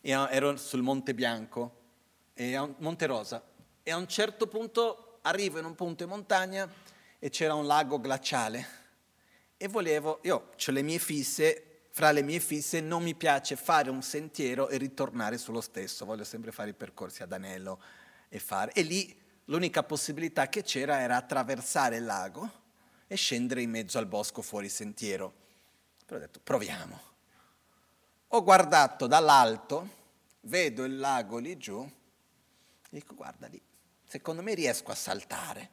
ero sul Monte Bianco, Monte Rosa, e a un certo punto arrivo in un punto in montagna e c'era un lago glaciale e volevo, io ho le mie fisse, fra le mie fisse non mi piace fare un sentiero e ritornare sullo stesso, voglio sempre fare i percorsi ad anello e fare. E lì l'unica possibilità che c'era era attraversare il lago e scendere in mezzo al bosco fuori sentiero. Però ho detto proviamo. Ho guardato dall'alto, vedo il lago lì giù, dico guarda lì, secondo me riesco a saltare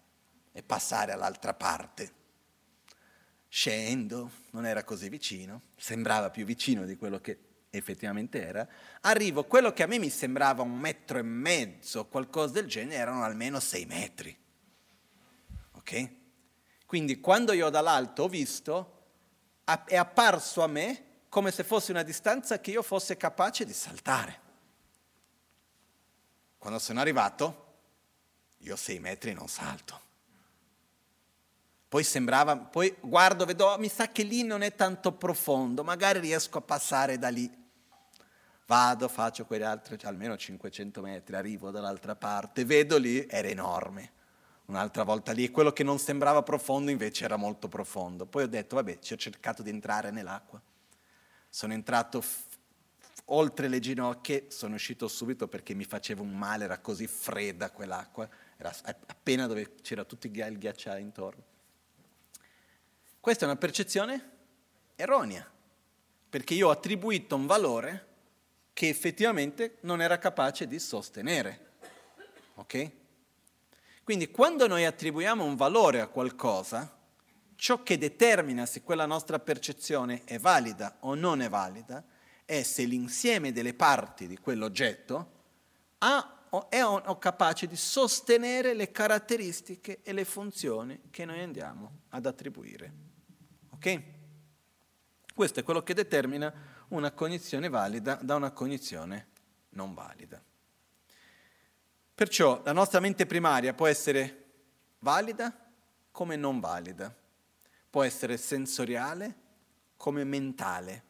e passare all'altra parte. Scendo, non era così vicino, sembrava più vicino di quello che effettivamente era. Arrivo, quello che a me mi sembrava un metro e mezzo, qualcosa del genere, erano almeno sei metri. Ok? Quindi quando io dall'alto ho visto, è apparso a me come se fosse una distanza che io fosse capace di saltare. Quando sono arrivato, io sei metri non salto. Poi sembrava, poi guardo, vedo, oh, mi sa che lì non è tanto profondo, magari riesco a passare da lì. Vado, faccio quegli altri, cioè almeno 500 metri, arrivo dall'altra parte, vedo lì, era enorme. Un'altra volta lì, quello che non sembrava profondo invece era molto profondo. Poi ho detto, vabbè, ci ho cercato di entrare nell'acqua. Sono entrato f- oltre le ginocchia, sono uscito subito perché mi faceva un male, era così fredda quell'acqua era appena dove c'era tutto il ghiacciaio intorno. Questa è una percezione erronea, perché io ho attribuito un valore che effettivamente non era capace di sostenere. Ok? Quindi quando noi attribuiamo un valore a qualcosa, ciò che determina se quella nostra percezione è valida o non è valida è se l'insieme delle parti di quell'oggetto ha è capace di sostenere le caratteristiche e le funzioni che noi andiamo ad attribuire. Ok? Questo è quello che determina una cognizione valida da una cognizione non valida. Perciò la nostra mente primaria può essere valida come non valida, può essere sensoriale come mentale.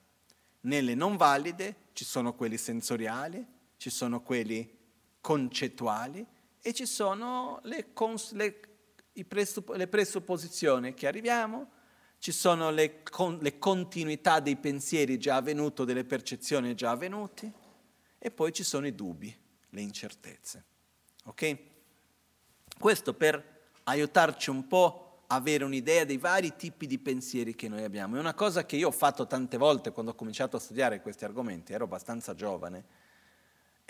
Nelle non valide ci sono quelli sensoriali, ci sono quelli concettuali e ci sono le, cons- le, presupp- le presupposizioni che arriviamo, ci sono le, con- le continuità dei pensieri già avvenuti, delle percezioni già avvenute e poi ci sono i dubbi, le incertezze. Ok? Questo per aiutarci un po' a avere un'idea dei vari tipi di pensieri che noi abbiamo. È una cosa che io ho fatto tante volte quando ho cominciato a studiare questi argomenti, ero abbastanza giovane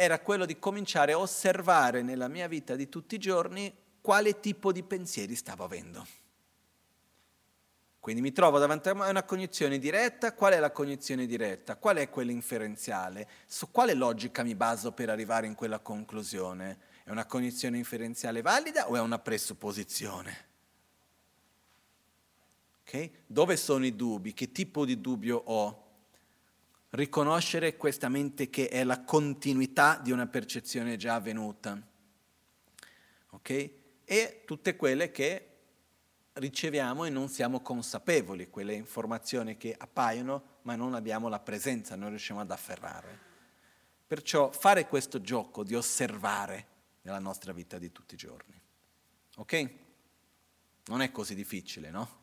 era quello di cominciare a osservare nella mia vita di tutti i giorni quale tipo di pensieri stavo avendo. Quindi mi trovo davanti a una cognizione diretta, qual è la cognizione diretta, qual è quella inferenziale, su quale logica mi baso per arrivare in quella conclusione? È una cognizione inferenziale valida o è una presupposizione? Okay? Dove sono i dubbi? Che tipo di dubbio ho? Riconoscere questa mente che è la continuità di una percezione già avvenuta. Ok? E tutte quelle che riceviamo e non siamo consapevoli, quelle informazioni che appaiono ma non abbiamo la presenza, non riusciamo ad afferrare. Perciò fare questo gioco di osservare nella nostra vita di tutti i giorni. Ok? Non è così difficile, no?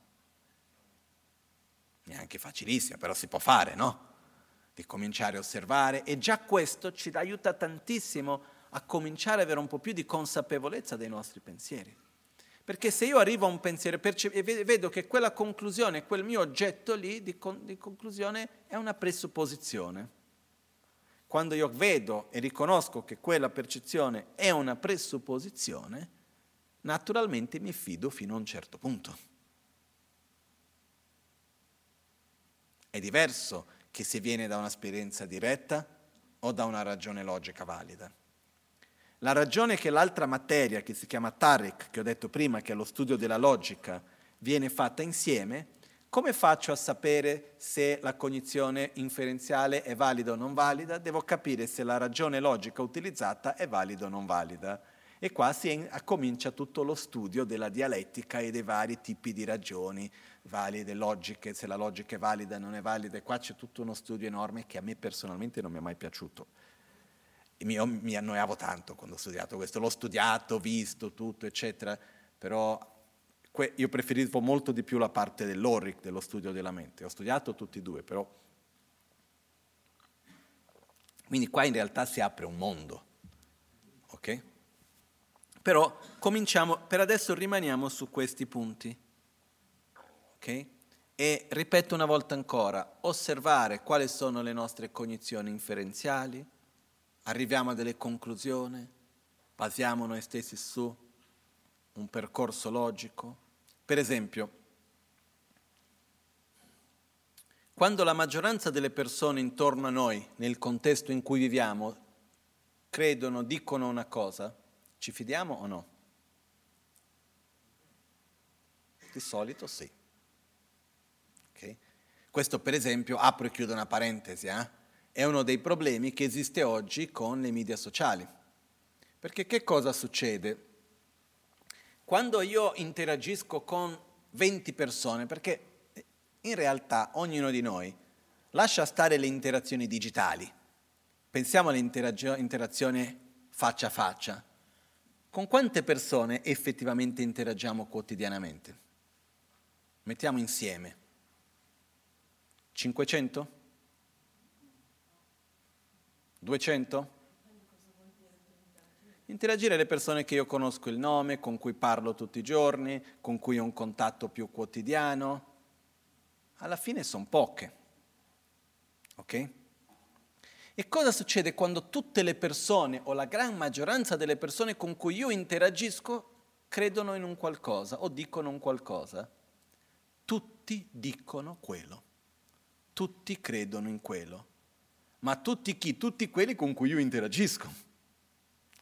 Neanche facilissimo, però si può fare, no? Di cominciare a osservare e già questo ci aiuta tantissimo a cominciare ad avere un po' più di consapevolezza dei nostri pensieri. Perché se io arrivo a un pensiero e vedo che quella conclusione, quel mio oggetto lì di, con- di conclusione è una presupposizione. Quando io vedo e riconosco che quella percezione è una presupposizione, naturalmente mi fido fino a un certo punto. È diverso che se viene da un'esperienza diretta o da una ragione logica valida. La ragione che l'altra materia, che si chiama Tarek, che ho detto prima, che è lo studio della logica, viene fatta insieme, come faccio a sapere se la cognizione inferenziale è valida o non valida? Devo capire se la ragione logica utilizzata è valida o non valida. E qua si comincia tutto lo studio della dialettica e dei vari tipi di ragioni valide, logiche, se la logica è valida o non è valida. E qua c'è tutto uno studio enorme che a me personalmente non mi è mai piaciuto io mi annoiavo tanto quando ho studiato questo, l'ho studiato, visto tutto, eccetera, però io preferivo molto di più la parte dell'ORIC, dello studio della mente. Ho studiato tutti e due, però... Quindi qua in realtà si apre un mondo, ok? Però cominciamo, per adesso rimaniamo su questi punti, ok? E ripeto una volta ancora, osservare quali sono le nostre cognizioni inferenziali, arriviamo a delle conclusioni, basiamo noi stessi su un percorso logico. Per esempio, quando la maggioranza delle persone intorno a noi, nel contesto in cui viviamo, credono, dicono una cosa, ci fidiamo o no? Di solito sì. Okay? Questo per esempio, apro e chiudo una parentesi, eh? è uno dei problemi che esiste oggi con le media sociali. Perché che cosa succede? Quando io interagisco con 20 persone, perché in realtà ognuno di noi lascia stare le interazioni digitali, pensiamo all'interazione faccia a faccia, con quante persone effettivamente interagiamo quotidianamente? Mettiamo insieme. 500? 200? Interagire le persone che io conosco il nome, con cui parlo tutti i giorni, con cui ho un contatto più quotidiano. Alla fine sono poche. Ok? E cosa succede quando tutte le persone o la gran maggioranza delle persone con cui io interagisco credono in un qualcosa o dicono un qualcosa? Tutti dicono quello. Tutti credono in quello ma tutti chi? Tutti quelli con cui io interagisco.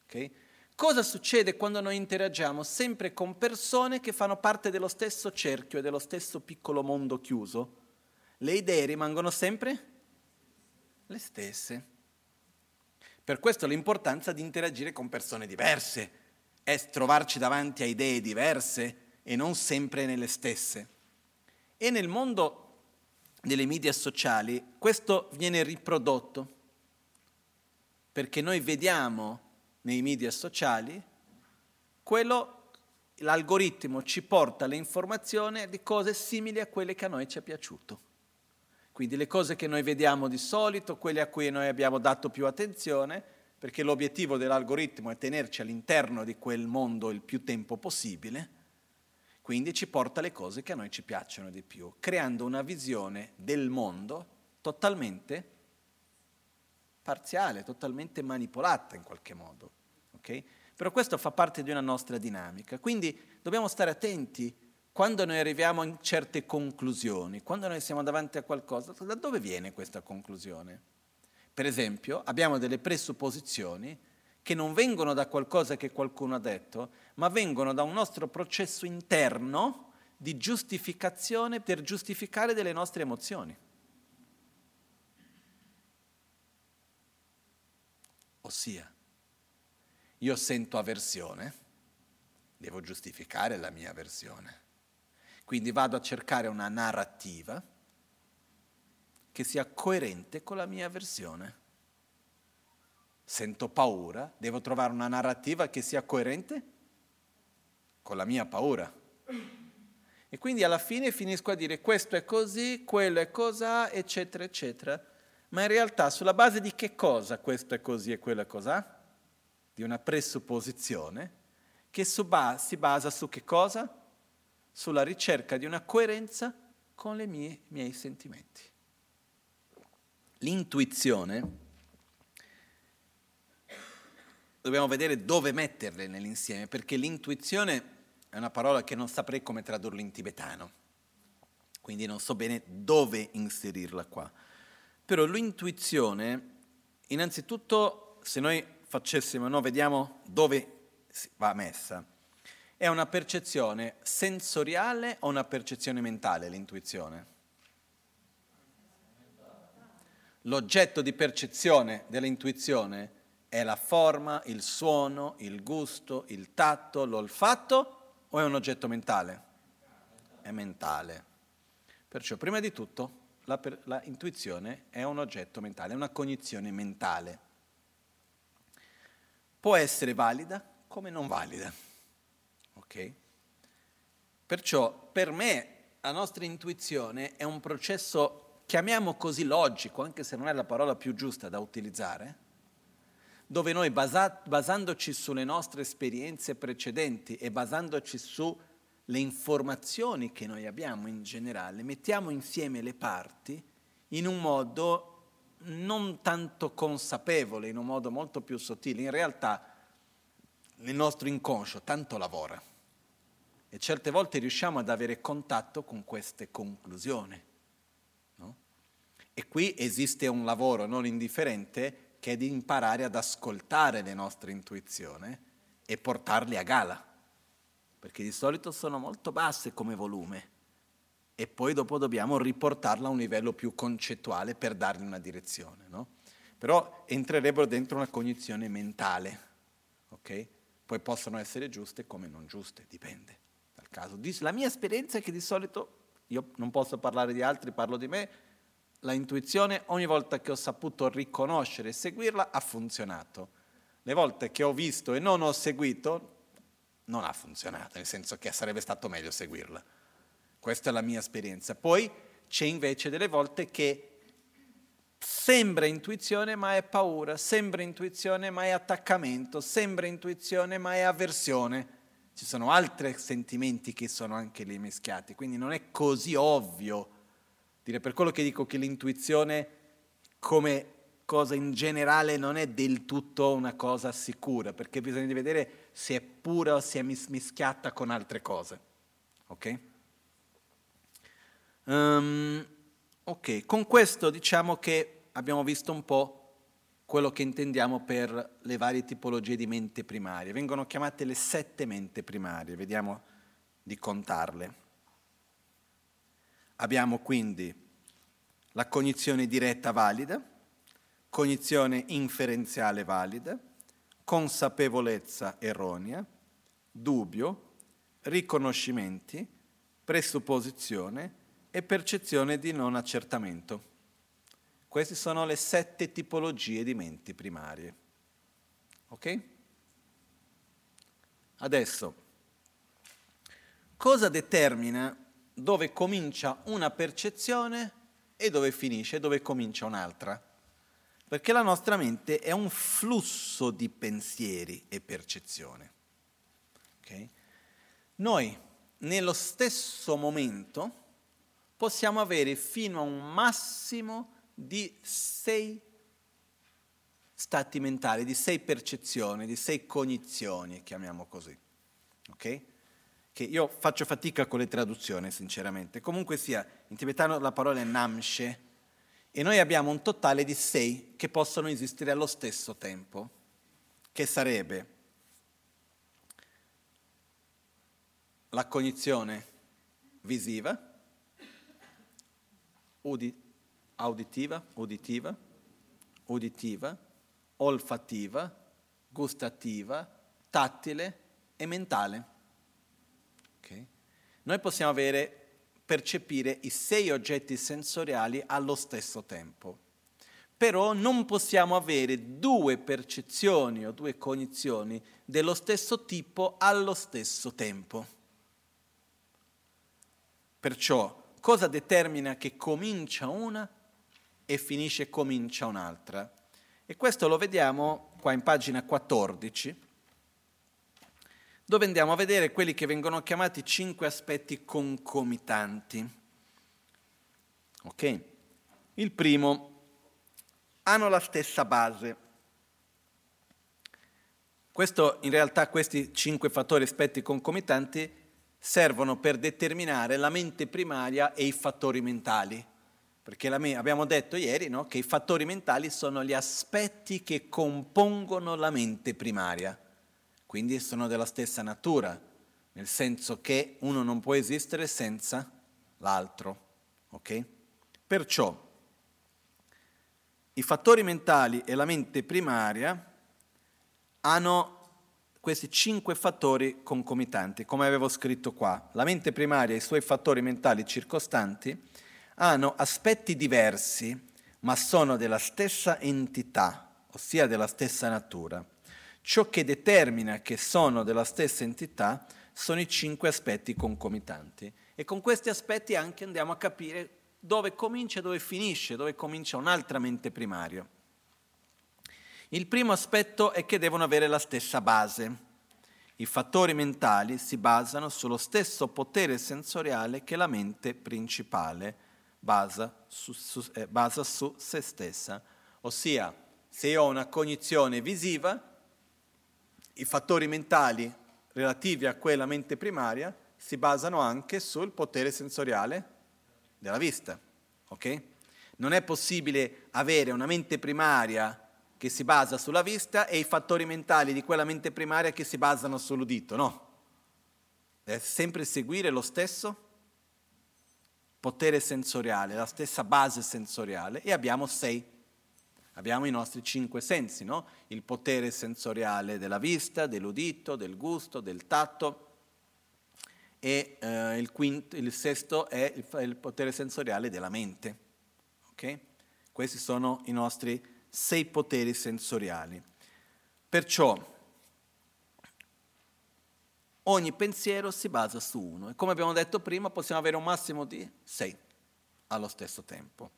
Okay? Cosa succede quando noi interagiamo? Sempre con persone che fanno parte dello stesso cerchio e dello stesso piccolo mondo chiuso. Le idee rimangono sempre le stesse. Per questo l'importanza di interagire con persone diverse, è trovarci davanti a idee diverse e non sempre nelle stesse. E nel mondo delle media sociali, questo viene riprodotto perché noi vediamo nei media sociali quello, l'algoritmo ci porta l'informazione di cose simili a quelle che a noi ci è piaciuto. Quindi le cose che noi vediamo di solito, quelle a cui noi abbiamo dato più attenzione, perché l'obiettivo dell'algoritmo è tenerci all'interno di quel mondo il più tempo possibile, quindi ci porta le cose che a noi ci piacciono di più, creando una visione del mondo totalmente parziale, totalmente manipolata in qualche modo. Okay? Però questo fa parte di una nostra dinamica, quindi dobbiamo stare attenti quando noi arriviamo a certe conclusioni, quando noi siamo davanti a qualcosa, da dove viene questa conclusione? Per esempio, abbiamo delle presupposizioni che non vengono da qualcosa che qualcuno ha detto, ma vengono da un nostro processo interno di giustificazione per giustificare delle nostre emozioni. Ossia, io sento avversione, devo giustificare la mia avversione. Quindi vado a cercare una narrativa che sia coerente con la mia avversione sento paura, devo trovare una narrativa che sia coerente con la mia paura. E quindi alla fine finisco a dire questo è così, quello è cos'ha, eccetera, eccetera. Ma in realtà sulla base di che cosa questo è così e quello è cos'ha? Di una presupposizione che si basa su che cosa? Sulla ricerca di una coerenza con i miei sentimenti. L'intuizione, dobbiamo vedere dove metterle nell'insieme, perché l'intuizione è una parola che non saprei come tradurla in tibetano, quindi non so bene dove inserirla qua. Però l'intuizione, innanzitutto, se noi facessimo, no, vediamo dove va messa, è una percezione sensoriale o una percezione mentale l'intuizione? L'oggetto di percezione dell'intuizione è la forma, il suono, il gusto, il tatto, l'olfatto o è un oggetto mentale? È mentale. Perciò prima di tutto la, la intuizione è un oggetto mentale, è una cognizione mentale. Può essere valida come non valida. Ok? Perciò per me la nostra intuizione è un processo chiamiamo così logico, anche se non è la parola più giusta da utilizzare, dove noi basa- basandoci sulle nostre esperienze precedenti e basandoci sulle informazioni che noi abbiamo in generale, mettiamo insieme le parti in un modo non tanto consapevole, in un modo molto più sottile. In realtà il nostro inconscio tanto lavora e certe volte riusciamo ad avere contatto con queste conclusioni. E qui esiste un lavoro non indifferente che è di imparare ad ascoltare le nostre intuizioni e portarle a gala, perché di solito sono molto basse come volume e poi dopo dobbiamo riportarla a un livello più concettuale per dargli una direzione. No? Però entrerebbero dentro una cognizione mentale, ok? Poi possono essere giuste come non giuste, dipende dal caso. La mia esperienza è che di solito, io non posso parlare di altri, parlo di me, la intuizione ogni volta che ho saputo riconoscere e seguirla ha funzionato. Le volte che ho visto e non ho seguito non ha funzionato, nel senso che sarebbe stato meglio seguirla. Questa è la mia esperienza. Poi c'è invece delle volte che sembra intuizione ma è paura, sembra intuizione ma è attaccamento, sembra intuizione ma è avversione. Ci sono altri sentimenti che sono anche lì mischiati, quindi non è così ovvio dire, per quello che dico che l'intuizione come cosa in generale non è del tutto una cosa sicura, perché bisogna vedere se è pura o se è mischiata con altre cose. Ok? Um, ok, con questo diciamo che abbiamo visto un po' quello che intendiamo per le varie tipologie di mente primarie. Vengono chiamate le sette mente primarie, vediamo di contarle. Abbiamo quindi la cognizione diretta valida, cognizione inferenziale valida, consapevolezza erronea, dubbio, riconoscimenti, presupposizione e percezione di non accertamento. Queste sono le sette tipologie di menti primarie. Ok? Adesso, cosa determina dove comincia una percezione e dove finisce, dove comincia un'altra? Perché la nostra mente è un flusso di pensieri e percezione. Okay? Noi, nello stesso momento, possiamo avere fino a un massimo di sei stati mentali, di sei percezioni, di sei cognizioni, chiamiamo così. Ok? che io faccio fatica con le traduzioni, sinceramente. Comunque sia, in tibetano la parola è namshe, e noi abbiamo un totale di sei che possono esistere allo stesso tempo, che sarebbe la cognizione visiva, udi- auditiva, uditiva, uditiva, olfattiva, gustativa, tattile e mentale. Okay? Noi possiamo avere, percepire i sei oggetti sensoriali allo stesso tempo, però non possiamo avere due percezioni o due cognizioni dello stesso tipo allo stesso tempo. Perciò cosa determina che comincia una e finisce comincia un'altra? E questo lo vediamo qua in pagina 14 dove andiamo a vedere quelli che vengono chiamati cinque aspetti concomitanti. Ok? Il primo, hanno la stessa base. Questo, in realtà questi cinque fattori aspetti concomitanti servono per determinare la mente primaria e i fattori mentali. Perché la, abbiamo detto ieri no, che i fattori mentali sono gli aspetti che compongono la mente primaria quindi sono della stessa natura, nel senso che uno non può esistere senza l'altro. Okay? Perciò i fattori mentali e la mente primaria hanno questi cinque fattori concomitanti, come avevo scritto qua. La mente primaria e i suoi fattori mentali circostanti hanno aspetti diversi, ma sono della stessa entità, ossia della stessa natura. Ciò che determina che sono della stessa entità sono i cinque aspetti concomitanti. E con questi aspetti anche andiamo a capire dove comincia e dove finisce, dove comincia un'altra mente primaria. Il primo aspetto è che devono avere la stessa base. I fattori mentali si basano sullo stesso potere sensoriale che la mente principale basa su, su, eh, basa su se stessa. Ossia, se io ho una cognizione visiva, i fattori mentali relativi a quella mente primaria si basano anche sul potere sensoriale della vista. ok? Non è possibile avere una mente primaria che si basa sulla vista e i fattori mentali di quella mente primaria che si basano sull'udito, no. Deve sempre seguire lo stesso potere sensoriale, la stessa base sensoriale e abbiamo sei Abbiamo i nostri cinque sensi, no? il potere sensoriale della vista, dell'udito, del gusto, del tatto e eh, il, quinto, il, sesto è il, il, potere sensoriale della mente. Okay? Questi sono i nostri sei poteri sensoriali. Perciò ogni pensiero si basa su uno e come abbiamo detto prima possiamo avere un massimo di sei allo stesso tempo.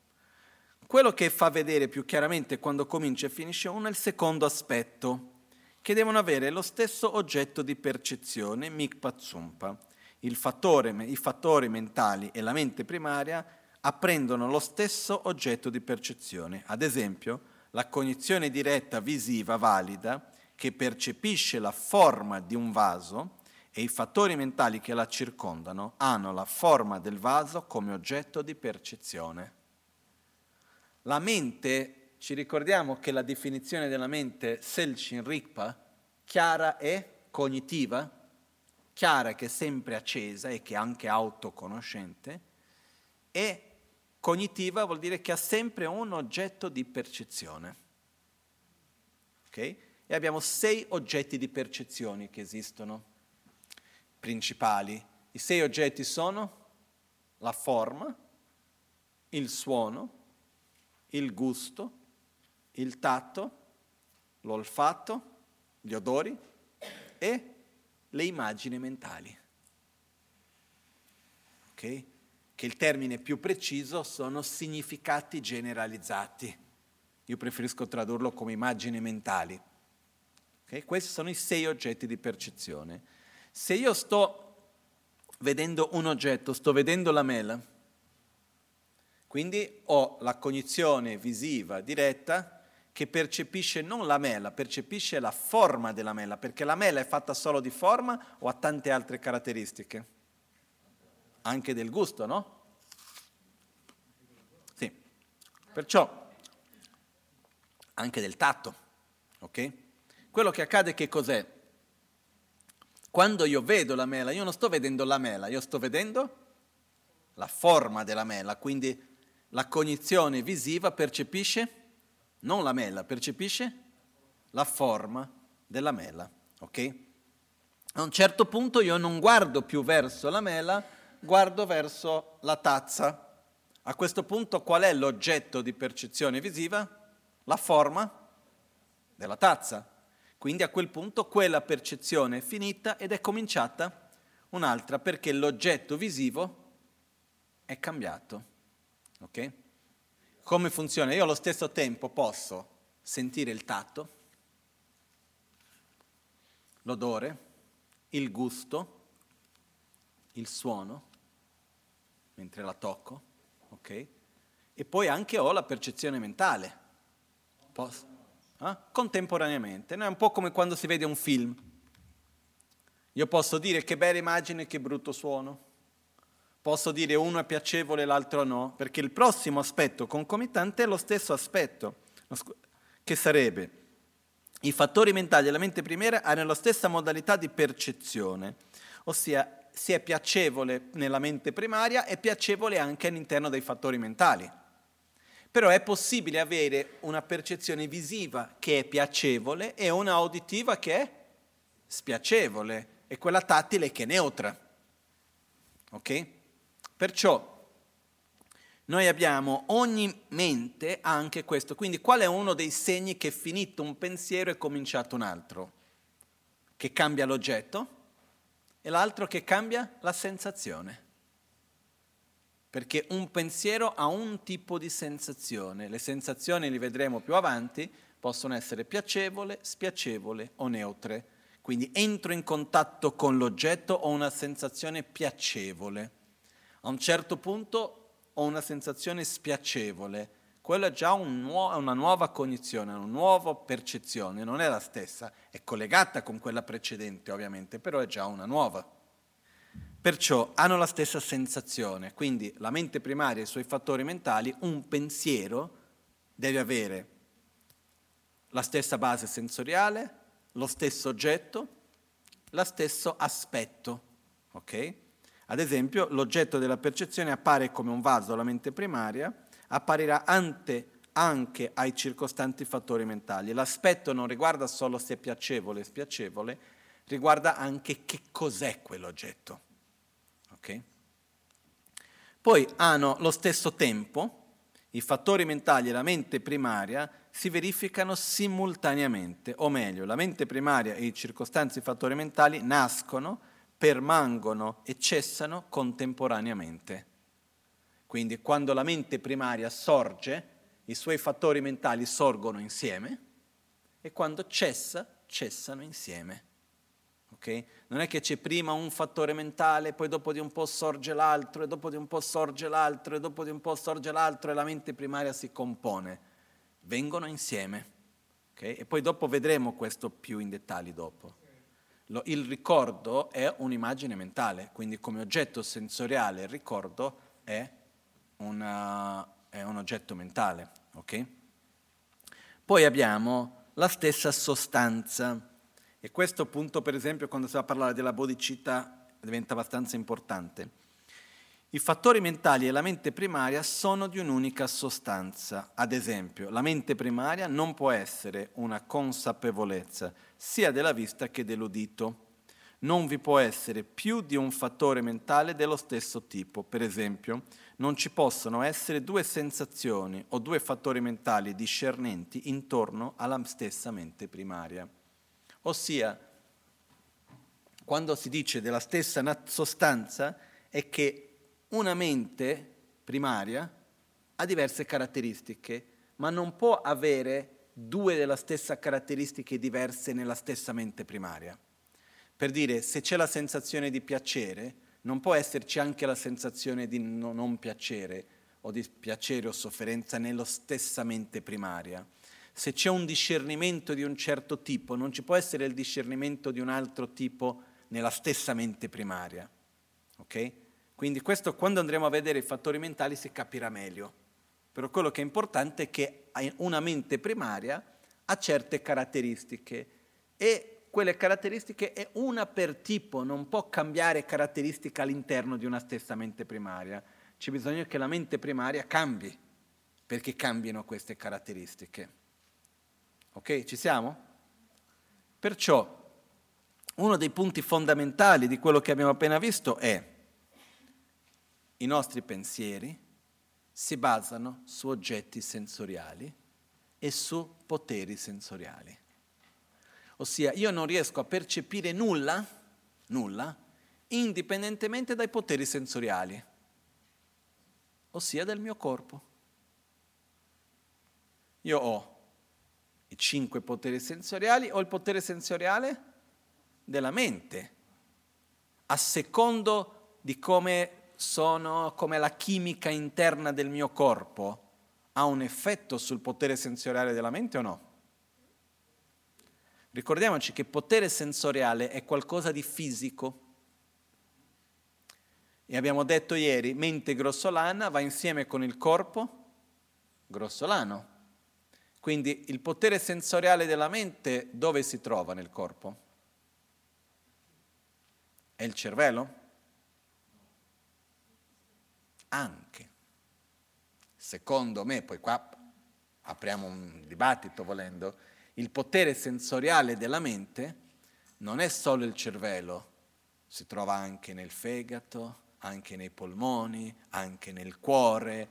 Quello che fa vedere più chiaramente quando comincia e finisce uno è il secondo aspetto, che devono avere lo stesso oggetto di percezione, mikpatsumpa. Il fattore, I fattori mentali e la mente primaria apprendono lo stesso oggetto di percezione. Ad esempio, la cognizione diretta visiva valida, che percepisce la forma di un vaso, e i fattori mentali che la circondano hanno la forma del vaso come oggetto di percezione. La mente, ci ricordiamo che la definizione della mente Selchin Rikpa, chiara e cognitiva, chiara che è sempre accesa e che è anche autoconoscente, e cognitiva vuol dire che ha sempre un oggetto di percezione. Okay? E abbiamo sei oggetti di percezione che esistono, principali. I sei oggetti sono la forma, il suono, il gusto, il tatto, l'olfatto, gli odori e le immagini mentali. Ok? Che il termine più preciso sono significati generalizzati. Io preferisco tradurlo come immagini mentali. Okay? Questi sono i sei oggetti di percezione. Se io sto vedendo un oggetto, sto vedendo la mela, quindi ho la cognizione visiva diretta che percepisce non la mela, percepisce la forma della mela, perché la mela è fatta solo di forma o ha tante altre caratteristiche? Anche del gusto, no? Sì. Perciò anche del tatto, ok? Quello che accade che cos'è? Quando io vedo la mela, io non sto vedendo la mela, io sto vedendo la forma della mela, quindi la cognizione visiva percepisce non la mela, percepisce la forma della mela. Ok? A un certo punto io non guardo più verso la mela, guardo verso la tazza. A questo punto qual è l'oggetto di percezione visiva? La forma della tazza. Quindi a quel punto quella percezione è finita ed è cominciata un'altra perché l'oggetto visivo è cambiato. Ok? Come funziona? Io allo stesso tempo posso sentire il tatto, l'odore, il gusto, il suono, mentre la tocco, ok? E poi anche ho la percezione mentale, Posso? Eh? contemporaneamente. No? È un po' come quando si vede un film. Io posso dire che bella immagine, che brutto suono. Posso dire uno è piacevole l'altro no, perché il prossimo aspetto concomitante è lo stesso aspetto, che sarebbe i fattori mentali della mente primaria hanno la stessa modalità di percezione, ossia se è piacevole nella mente primaria è piacevole anche all'interno dei fattori mentali. Però è possibile avere una percezione visiva che è piacevole e una auditiva che è spiacevole e quella tattile che è neutra. Ok? Perciò noi abbiamo ogni mente anche questo. Quindi qual è uno dei segni che finito un pensiero è cominciato un altro? Che cambia l'oggetto e l'altro che cambia la sensazione. Perché un pensiero ha un tipo di sensazione, le sensazioni, li vedremo più avanti, possono essere piacevole, spiacevole o neutre. Quindi entro in contatto con l'oggetto, ho una sensazione piacevole. A un certo punto ho una sensazione spiacevole, quella è già un nuo- una nuova cognizione, una nuova percezione, non è la stessa, è collegata con quella precedente ovviamente, però è già una nuova. Perciò hanno la stessa sensazione, quindi la mente primaria e i suoi fattori mentali, un pensiero deve avere la stessa base sensoriale, lo stesso oggetto, lo stesso aspetto. Ok? Ad esempio, l'oggetto della percezione appare come un vaso alla mente primaria, apparirà ante anche ai circostanti fattori mentali. L'aspetto non riguarda solo se è piacevole o spiacevole, riguarda anche che cos'è quell'oggetto. Okay? Poi hanno lo stesso tempo, i fattori mentali e la mente primaria si verificano simultaneamente, o meglio, la mente primaria e i circostanti fattori mentali nascono, permangono e cessano contemporaneamente. Quindi quando la mente primaria sorge, i suoi fattori mentali sorgono insieme e quando cessa, cessano insieme. Okay? Non è che c'è prima un fattore mentale, poi dopo di un po' sorge l'altro, e dopo di un po' sorge l'altro, e dopo di un po' sorge l'altro, e la mente primaria si compone. Vengono insieme. Okay? E poi dopo vedremo questo più in dettagli dopo. Lo, il ricordo è un'immagine mentale, quindi come oggetto sensoriale il ricordo è una, è un oggetto mentale. Okay? Poi abbiamo la stessa sostanza. E questo punto, per esempio, quando si va a parlare della bodicità, diventa abbastanza importante. I fattori mentali e la mente primaria sono di un'unica sostanza. Ad esempio, la mente primaria non può essere una consapevolezza sia della vista che dell'udito non vi può essere più di un fattore mentale dello stesso tipo. Per esempio, non ci possono essere due sensazioni o due fattori mentali discernenti intorno alla stessa mente primaria. Ossia, quando si dice della stessa sostanza è che una mente primaria ha diverse caratteristiche, ma non può avere due della stessa caratteristiche diverse nella stessa mente primaria. Per dire, se c'è la sensazione di piacere, non può esserci anche la sensazione di non piacere o di piacere o sofferenza nella stessa mente primaria. Se c'è un discernimento di un certo tipo, non ci può essere il discernimento di un altro tipo nella stessa mente primaria. Ok? Quindi questo quando andremo a vedere i fattori mentali si capirà meglio. Però quello che è importante è che una mente primaria ha certe caratteristiche e quelle caratteristiche è una per tipo, non può cambiare caratteristica all'interno di una stessa mente primaria. C'è bisogno che la mente primaria cambi perché cambino queste caratteristiche. Ok, ci siamo? Perciò uno dei punti fondamentali di quello che abbiamo appena visto è i nostri pensieri si basano su oggetti sensoriali e su poteri sensoriali. Ossia, io non riesco a percepire nulla, nulla, indipendentemente dai poteri sensoriali, ossia del mio corpo. Io ho i cinque poteri sensoriali, ho il potere sensoriale della mente, a secondo di come sono, come la chimica interna del mio corpo, ha un effetto sul potere sensoriale della mente o no? Ricordiamoci che potere sensoriale è qualcosa di fisico. E abbiamo detto ieri, mente grossolana va insieme con il corpo grossolano. Quindi il potere sensoriale della mente dove si trova nel corpo? È il cervello? Anche. Secondo me, poi qua apriamo un dibattito volendo, il potere sensoriale della mente non è solo il cervello, si trova anche nel fegato, anche nei polmoni, anche nel cuore,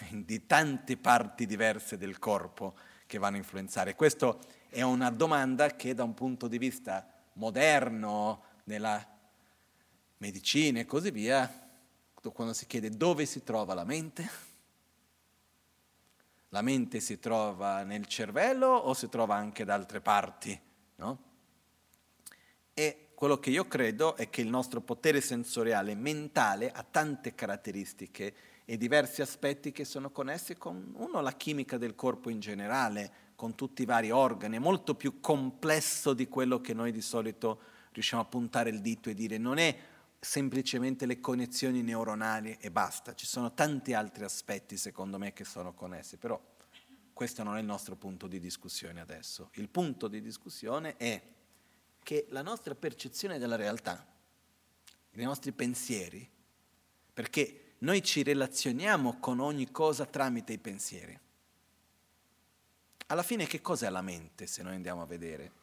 di tante parti diverse del corpo che vanno a influenzare. Questa è una domanda che da un punto di vista moderno, nella medicina e così via, quando si chiede dove si trova la mente, la mente si trova nel cervello o si trova anche da altre parti, no? E quello che io credo è che il nostro potere sensoriale mentale ha tante caratteristiche e diversi aspetti che sono connessi con, uno, la chimica del corpo in generale, con tutti i vari organi, è molto più complesso di quello che noi di solito riusciamo a puntare il dito e dire non è semplicemente le connessioni neuronali e basta, ci sono tanti altri aspetti secondo me che sono connessi, però questo non è il nostro punto di discussione adesso. Il punto di discussione è che la nostra percezione della realtà, i nostri pensieri, perché noi ci relazioniamo con ogni cosa tramite i pensieri. Alla fine che cos'è la mente se noi andiamo a vedere?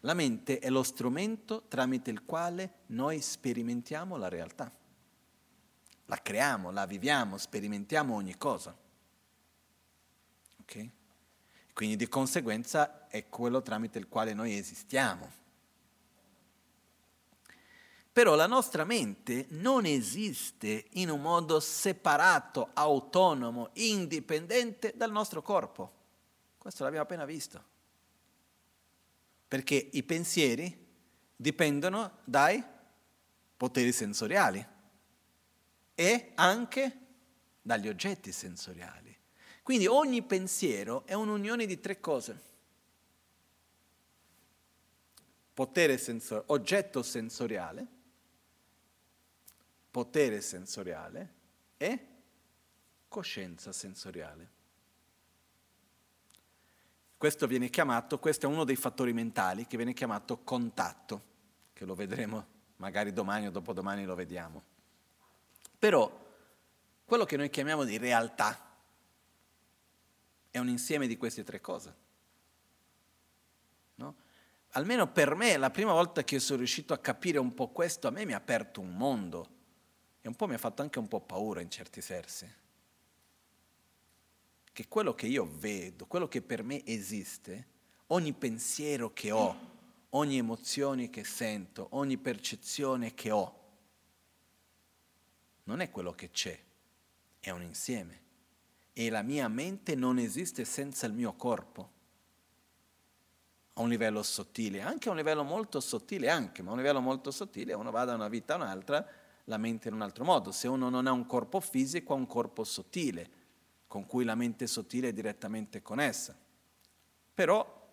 La mente è lo strumento tramite il quale noi sperimentiamo la realtà. La creiamo, la viviamo, sperimentiamo ogni cosa. Ok? Quindi di conseguenza è quello tramite il quale noi esistiamo. Però la nostra mente non esiste in un modo separato, autonomo, indipendente dal nostro corpo. Questo l'abbiamo appena visto. Perché i pensieri dipendono dai poteri sensoriali e anche dagli oggetti sensoriali. Quindi ogni pensiero è un'unione di tre cose. Potere sensor- oggetto sensoriale, potere sensoriale e coscienza sensoriale. Questo viene chiamato, questo è uno dei fattori mentali che viene chiamato contatto, che lo vedremo magari domani o dopodomani lo vediamo. Però quello che noi chiamiamo di realtà, è un insieme di queste tre cose. No? Almeno per me, la prima volta che sono riuscito a capire un po' questo, a me mi ha aperto un mondo e un po' mi ha fatto anche un po' paura in certi versi. Che quello che io vedo, quello che per me esiste, ogni pensiero che ho, ogni emozione che sento, ogni percezione che ho, non è quello che c'è, è un insieme e la mia mente non esiste senza il mio corpo. A un livello sottile, anche a un livello molto sottile, anche, ma a un livello molto sottile uno va da una vita a un'altra, la mente in un altro modo. Se uno non ha un corpo fisico, ha un corpo sottile, con cui la mente sottile è direttamente connessa. Però,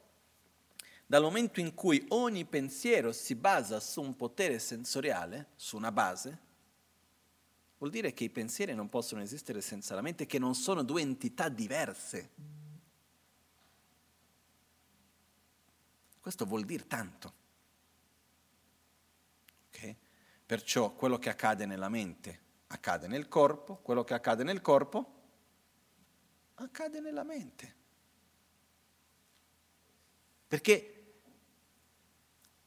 dal momento in cui ogni pensiero si basa su un potere sensoriale, su una base, Vuol dire che i pensieri non possono esistere senza la mente, che non sono due entità diverse. Questo vuol dire tanto. Okay? Perciò quello che accade nella mente accade nel corpo, quello che accade nel corpo accade nella mente. Perché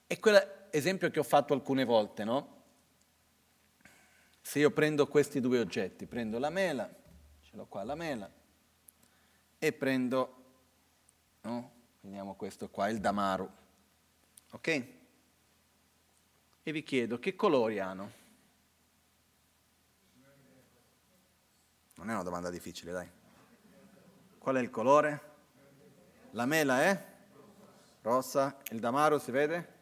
è quell'esempio che ho fatto alcune volte, no? Se io prendo questi due oggetti, prendo la mela, ce l'ho qua la mela, e prendo, no? Prendiamo questo qua, il damaru, ok? E vi chiedo che colori hanno? Non è una domanda difficile, dai. Qual è il colore? La mela è? Rossa. Il damaro si vede?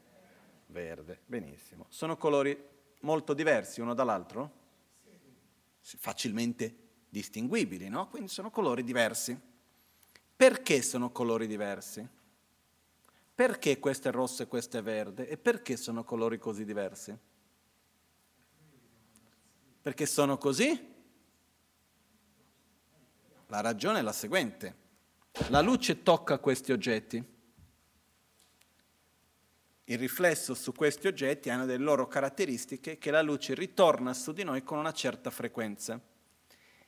verde. Benissimo. Sono colori molto diversi uno dall'altro? Facilmente distinguibili, no? Quindi sono colori diversi. Perché sono colori diversi? Perché questo è rosso e questo è verde? E perché sono colori così diversi? Perché sono così? La ragione è la seguente. La luce tocca questi oggetti. Il riflesso su questi oggetti ha delle loro caratteristiche che la luce ritorna su di noi con una certa frequenza.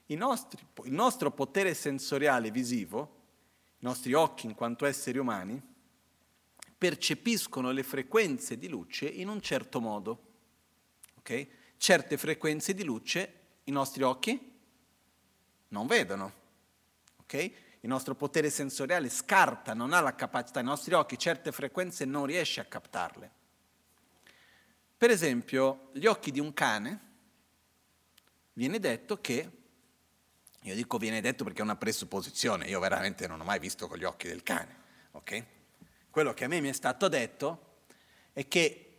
Nostri, il nostro potere sensoriale visivo, i nostri occhi in quanto esseri umani, percepiscono le frequenze di luce in un certo modo. Okay? Certe frequenze di luce i nostri occhi non vedono. Okay? Il nostro potere sensoriale scarta, non ha la capacità, i nostri occhi certe frequenze non riesce a captarle. Per esempio, gli occhi di un cane, viene detto che io dico viene detto perché è una presupposizione, io veramente non ho mai visto con gli occhi del cane, ok? Quello che a me mi è stato detto è che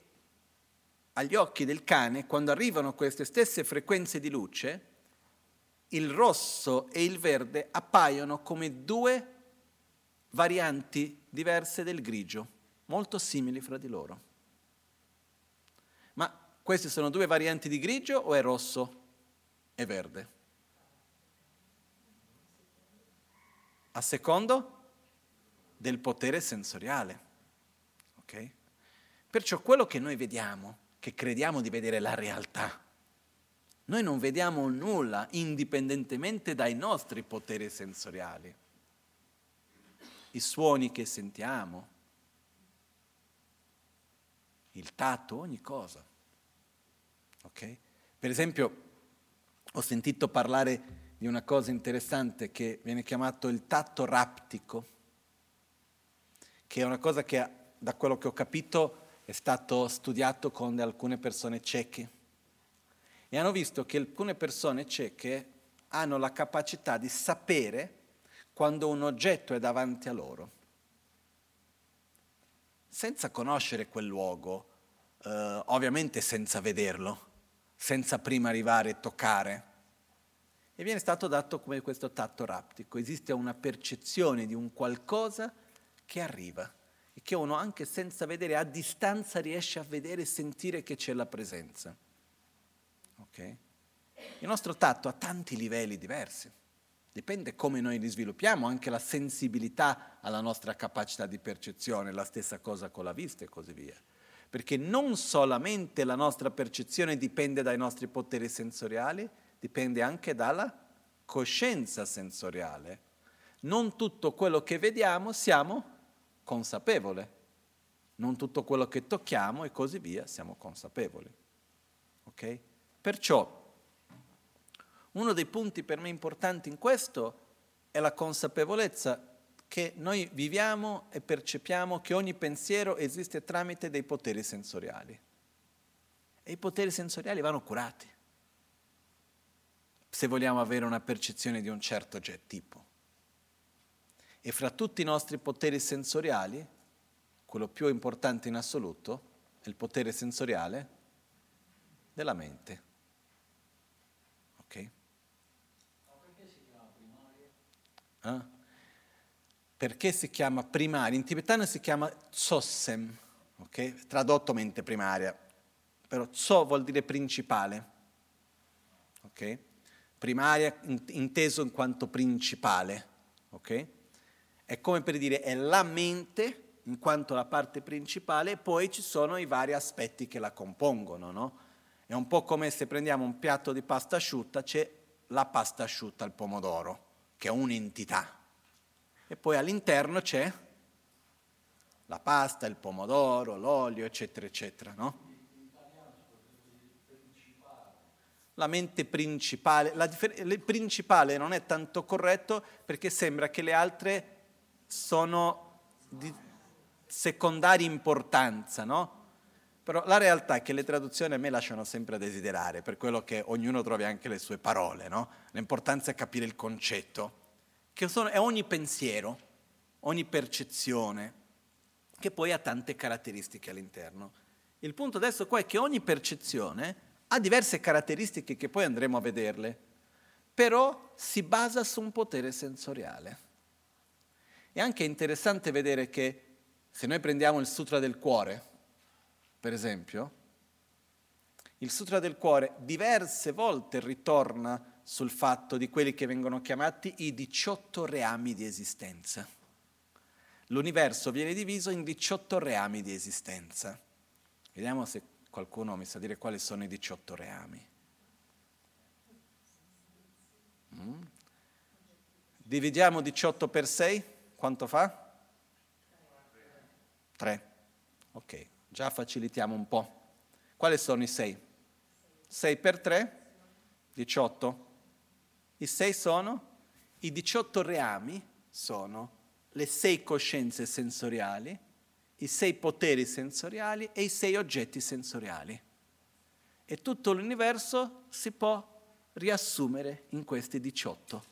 agli occhi del cane, quando arrivano queste stesse frequenze di luce, il rosso e il verde appaiono come due varianti diverse del grigio, molto simili fra di loro. Ma queste sono due varianti di grigio o è rosso e verde? a secondo del potere sensoriale. Okay? Perciò quello che noi vediamo, che crediamo di vedere la realtà, noi non vediamo nulla indipendentemente dai nostri poteri sensoriali. I suoni che sentiamo, il tatto, ogni cosa. Okay? Per esempio, ho sentito parlare di una cosa interessante che viene chiamato il tatto raptico, che è una cosa che da quello che ho capito è stato studiato con alcune persone cieche e hanno visto che alcune persone cieche hanno la capacità di sapere quando un oggetto è davanti a loro, senza conoscere quel luogo, eh, ovviamente senza vederlo, senza prima arrivare e toccare e viene stato dato come questo tatto raptico. Esiste una percezione di un qualcosa che arriva e che uno anche senza vedere a distanza riesce a vedere e sentire che c'è la presenza. Okay? Il nostro tatto ha tanti livelli diversi, dipende come noi li sviluppiamo, anche la sensibilità alla nostra capacità di percezione, la stessa cosa con la vista e così via. Perché non solamente la nostra percezione dipende dai nostri poteri sensoriali, dipende anche dalla coscienza sensoriale. Non tutto quello che vediamo siamo consapevoli, non tutto quello che tocchiamo e così via siamo consapevoli. Okay? Perciò uno dei punti per me importanti in questo è la consapevolezza che noi viviamo e percepiamo che ogni pensiero esiste tramite dei poteri sensoriali. E i poteri sensoriali vanno curati se vogliamo avere una percezione di un certo tipo. E fra tutti i nostri poteri sensoriali, quello più importante in assoluto è il potere sensoriale della mente. Ok? perché si chiama primaria? Eh? Perché si chiama primaria? In tibetano si chiama tsossem, ok? Tradotto mente primaria. Però tso vuol dire principale. Ok? primaria inteso in quanto principale, ok? È come per dire è la mente in quanto la parte principale e poi ci sono i vari aspetti che la compongono, no? È un po' come se prendiamo un piatto di pasta asciutta, c'è la pasta asciutta al pomodoro, che è un'entità. E poi all'interno c'è la pasta, il pomodoro, l'olio, eccetera, eccetera, no? la mente principale. La differ- principale non è tanto corretto perché sembra che le altre sono di secondaria importanza, no? Però la realtà è che le traduzioni a me lasciano sempre a desiderare, per quello che ognuno trovi anche le sue parole, no? L'importanza è capire il concetto, che sono, è ogni pensiero, ogni percezione, che poi ha tante caratteristiche all'interno. Il punto adesso qua è che ogni percezione ha diverse caratteristiche che poi andremo a vederle, però si basa su un potere sensoriale. È anche interessante vedere che se noi prendiamo il Sutra del Cuore, per esempio, il Sutra del Cuore diverse volte ritorna sul fatto di quelli che vengono chiamati i 18 reami di esistenza. L'universo viene diviso in 18 reami di esistenza. Vediamo se qualcuno mi sa dire quali sono i 18 reami. Mm. Dividiamo 18 per 6, quanto fa? 3. Ok, già facilitiamo un po'. Quali sono i 6? 6 per 3, 18. I 6 sono? I 18 reami sono le 6 coscienze sensoriali, i 6 poteri sensoriali e i 6 oggetti sensoriali. E tutto l'universo si può riassumere in questi 18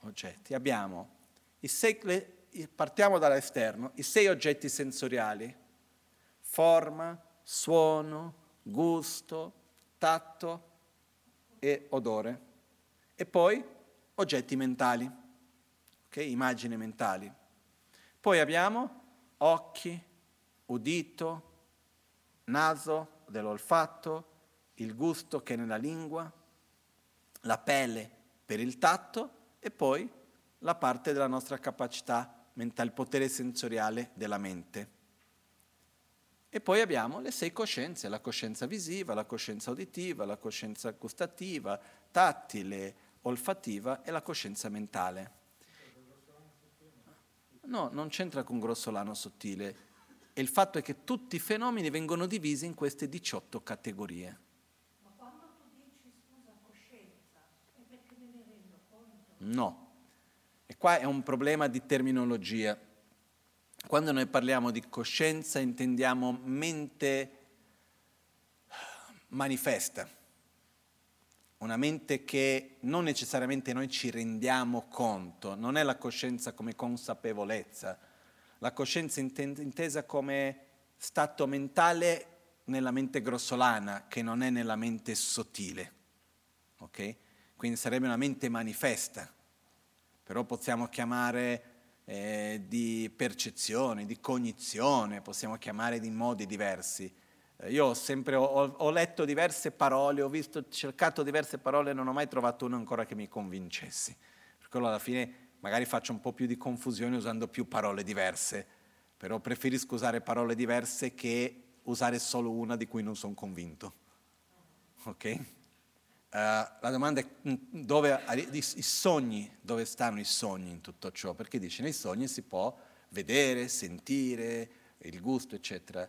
oggetti. Abbiamo i 6, le, partiamo dall'esterno, i 6 oggetti sensoriali, forma, suono, gusto, tatto e odore. E poi oggetti mentali, okay? immagini mentali. Poi abbiamo occhi, udito, naso dell'olfatto, il gusto che è nella lingua, la pelle per il tatto e poi la parte della nostra capacità mentale, il potere sensoriale della mente. E poi abbiamo le sei coscienze, la coscienza visiva, la coscienza uditiva, la coscienza gustativa, tattile, olfattiva e la coscienza mentale. No, non c'entra con grossolano sottile. E il fatto è che tutti i fenomeni vengono divisi in queste 18 categorie. Ma quando tu dici, scusa, coscienza, è perché me ne rendo conto? No. E qua è un problema di terminologia. Quando noi parliamo di coscienza intendiamo mente manifesta, una mente che non necessariamente noi ci rendiamo conto, non è la coscienza come consapevolezza, la coscienza intesa come stato mentale nella mente grossolana, che non è nella mente sottile. Okay? Quindi sarebbe una mente manifesta, però possiamo chiamare eh, di percezione, di cognizione, possiamo chiamare in modi diversi. Eh, io ho sempre ho, ho, letto diverse parole, ho visto, cercato diverse parole e non ho mai trovato una ancora che mi convincessi. Per quello alla fine magari faccio un po' più di confusione usando più parole diverse, però preferisco usare parole diverse che usare solo una di cui non sono convinto. Ok? Uh, la domanda è mm, dove, i, sogni, dove stanno i sogni in tutto ciò? Perché dice nei sogni si può vedere, sentire, il gusto, eccetera.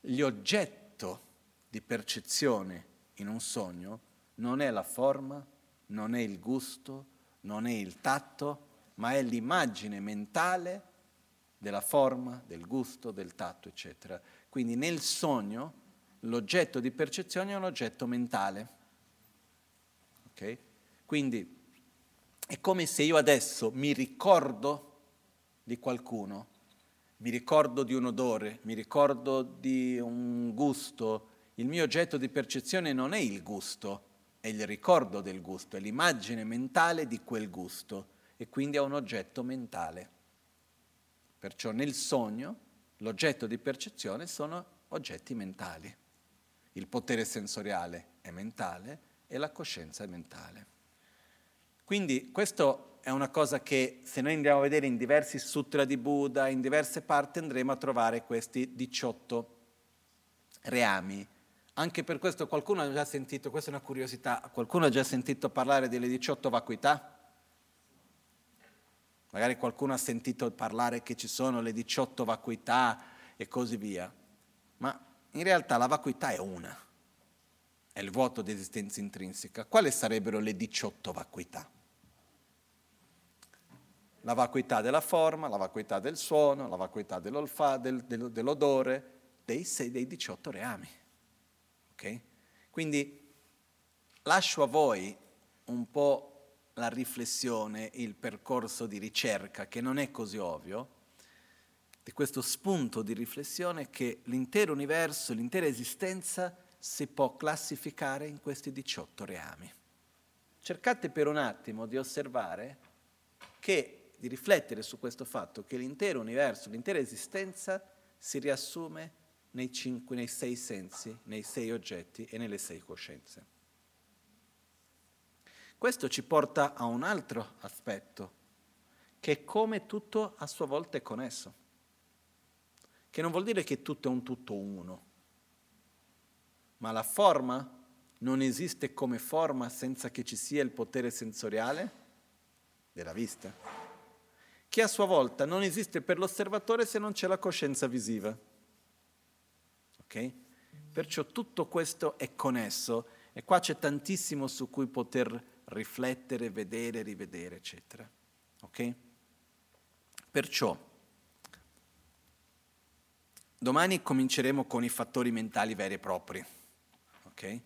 Gli oggetto di percezione in un sogno non è la forma, non è il gusto, non è il tatto, ma è l'immagine mentale della forma, del gusto, del tatto, eccetera. Quindi nel sogno l'oggetto di percezione è un oggetto mentale Okay? Quindi è come se io adesso mi ricordo di qualcuno, mi ricordo di un odore, mi ricordo di un gusto. Il mio oggetto di percezione non è il gusto, è il ricordo del gusto, è l'immagine mentale di quel gusto e quindi è un oggetto mentale. Perciò nel sogno l'oggetto di percezione sono oggetti mentali. Il potere sensoriale è mentale, e la coscienza mentale. Quindi questo è una cosa che se noi andiamo a vedere in diversi sutra di Buddha, in diverse parti andremo a trovare questi 18 reami. Anche per questo qualcuno ha già sentito, questa è una curiosità, qualcuno ha già sentito parlare delle 18 vacuità? Magari qualcuno ha sentito parlare che ci sono le 18 vacuità e così via. Ma in realtà la vacuità è una è il vuoto di esistenza intrinseca, quali sarebbero le 18 vacuità? La vacuità della forma, la vacuità del suono, la vacuità del, del, dell'odore, dei, dei 18 reami. Okay? Quindi lascio a voi un po' la riflessione, il percorso di ricerca, che non è così ovvio, di questo spunto di riflessione che l'intero universo, l'intera esistenza si può classificare in questi 18 reami. Cercate per un attimo di osservare che, di riflettere su questo fatto che l'intero universo, l'intera esistenza si riassume nei, cinque, nei sei sensi, nei sei oggetti e nelle sei coscienze. Questo ci porta a un altro aspetto, che è come tutto a sua volta è connesso, che non vuol dire che tutto è un tutto uno, ma la forma non esiste come forma senza che ci sia il potere sensoriale della vista, che a sua volta non esiste per l'osservatore se non c'è la coscienza visiva. Ok? Perciò tutto questo è connesso e qua c'è tantissimo su cui poter riflettere, vedere, rivedere, eccetera. Ok? Perciò domani cominceremo con i fattori mentali veri e propri. Ok?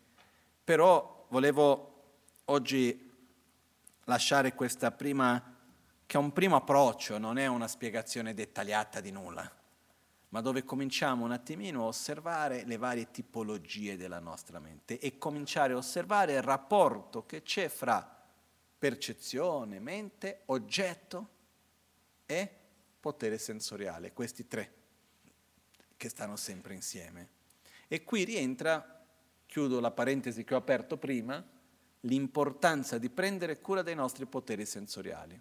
Però volevo oggi lasciare questa prima, che è un primo approccio, non è una spiegazione dettagliata di nulla ma dove cominciamo un attimino a osservare le varie tipologie della nostra mente e cominciare a osservare il rapporto che c'è fra percezione, mente, oggetto e potere sensoriale, questi tre che stanno sempre insieme. E qui rientra, chiudo la parentesi che ho aperto prima, l'importanza di prendere cura dei nostri poteri sensoriali.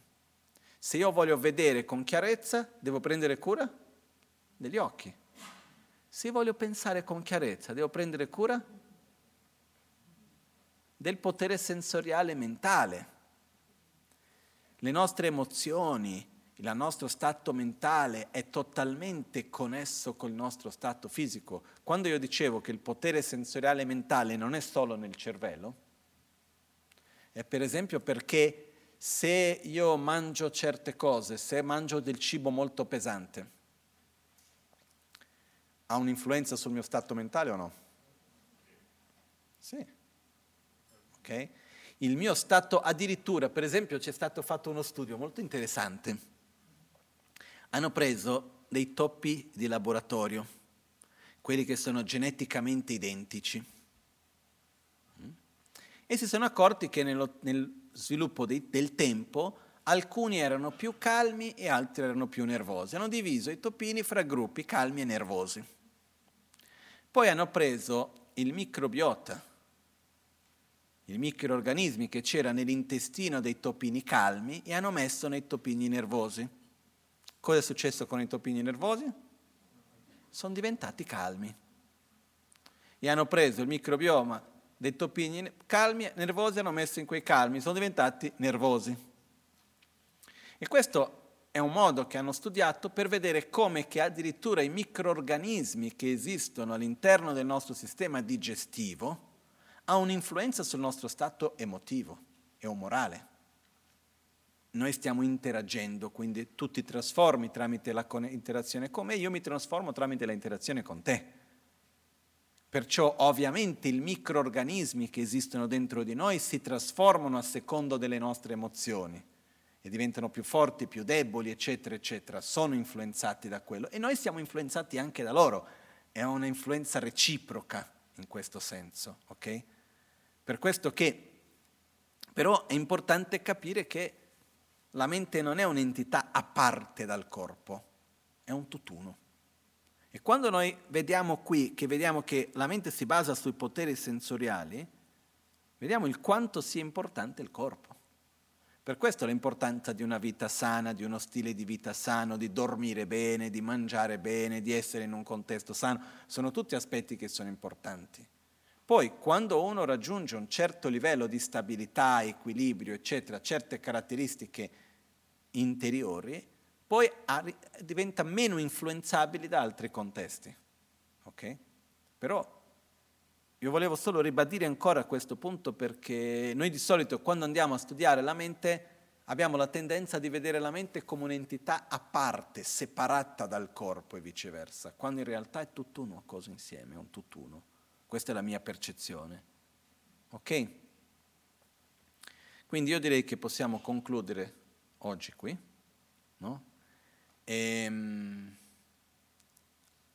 Se io voglio vedere con chiarezza, devo prendere cura degli occhi. Se voglio pensare con chiarezza, devo prendere cura del potere sensoriale mentale. Le nostre emozioni, il nostro stato mentale è totalmente connesso col nostro stato fisico. Quando io dicevo che il potere sensoriale mentale non è solo nel cervello, è per esempio perché se io mangio certe cose, se mangio del cibo molto pesante, ha un'influenza sul mio stato mentale o no? Sì. Ok? Il mio stato, addirittura, per esempio, c'è stato fatto uno studio molto interessante. Hanno preso dei topi di laboratorio, quelli che sono geneticamente identici, mm? e si sono accorti che nello, nel sviluppo dei, del tempo alcuni erano più calmi e altri erano più nervosi. Hanno diviso i topini fra gruppi calmi e nervosi. Poi hanno preso il microbiota, i microorganismi che c'era nell'intestino dei topini calmi e hanno messo nei topini nervosi. Cosa è successo con i topini nervosi? Sono diventati calmi. E hanno preso il microbioma dei topini calmi, nervosi, hanno messo in quei calmi, sono diventati nervosi. E questo è un modo che hanno studiato per vedere come che addirittura i microorganismi che esistono all'interno del nostro sistema digestivo ha un'influenza sul nostro stato emotivo e umorale. Noi stiamo interagendo, quindi tu ti trasformi tramite l'interazione con me, io mi trasformo tramite l'interazione con te. Perciò ovviamente i microorganismi che esistono dentro di noi si trasformano a secondo delle nostre emozioni e diventano più forti, più deboli, eccetera, eccetera, sono influenzati da quello e noi siamo influenzati anche da loro. È una influenza reciproca in questo senso, ok? Per questo che però è importante capire che la mente non è un'entità a parte dal corpo, è un tutt'uno. E quando noi vediamo qui, che vediamo che la mente si basa sui poteri sensoriali, vediamo il quanto sia importante il corpo. Per questo l'importanza di una vita sana, di uno stile di vita sano, di dormire bene, di mangiare bene, di essere in un contesto sano, sono tutti aspetti che sono importanti. Poi, quando uno raggiunge un certo livello di stabilità, equilibrio, eccetera, certe caratteristiche interiori, poi diventa meno influenzabile da altri contesti. Okay? Però io volevo solo ribadire ancora questo punto perché noi di solito quando andiamo a studiare la mente abbiamo la tendenza di vedere la mente come un'entità a parte, separata dal corpo e viceversa, quando in realtà è tutt'uno, cosa insieme, è un tutt'uno. Questa è la mia percezione. Ok? Quindi io direi che possiamo concludere oggi qui, no? E, ehm,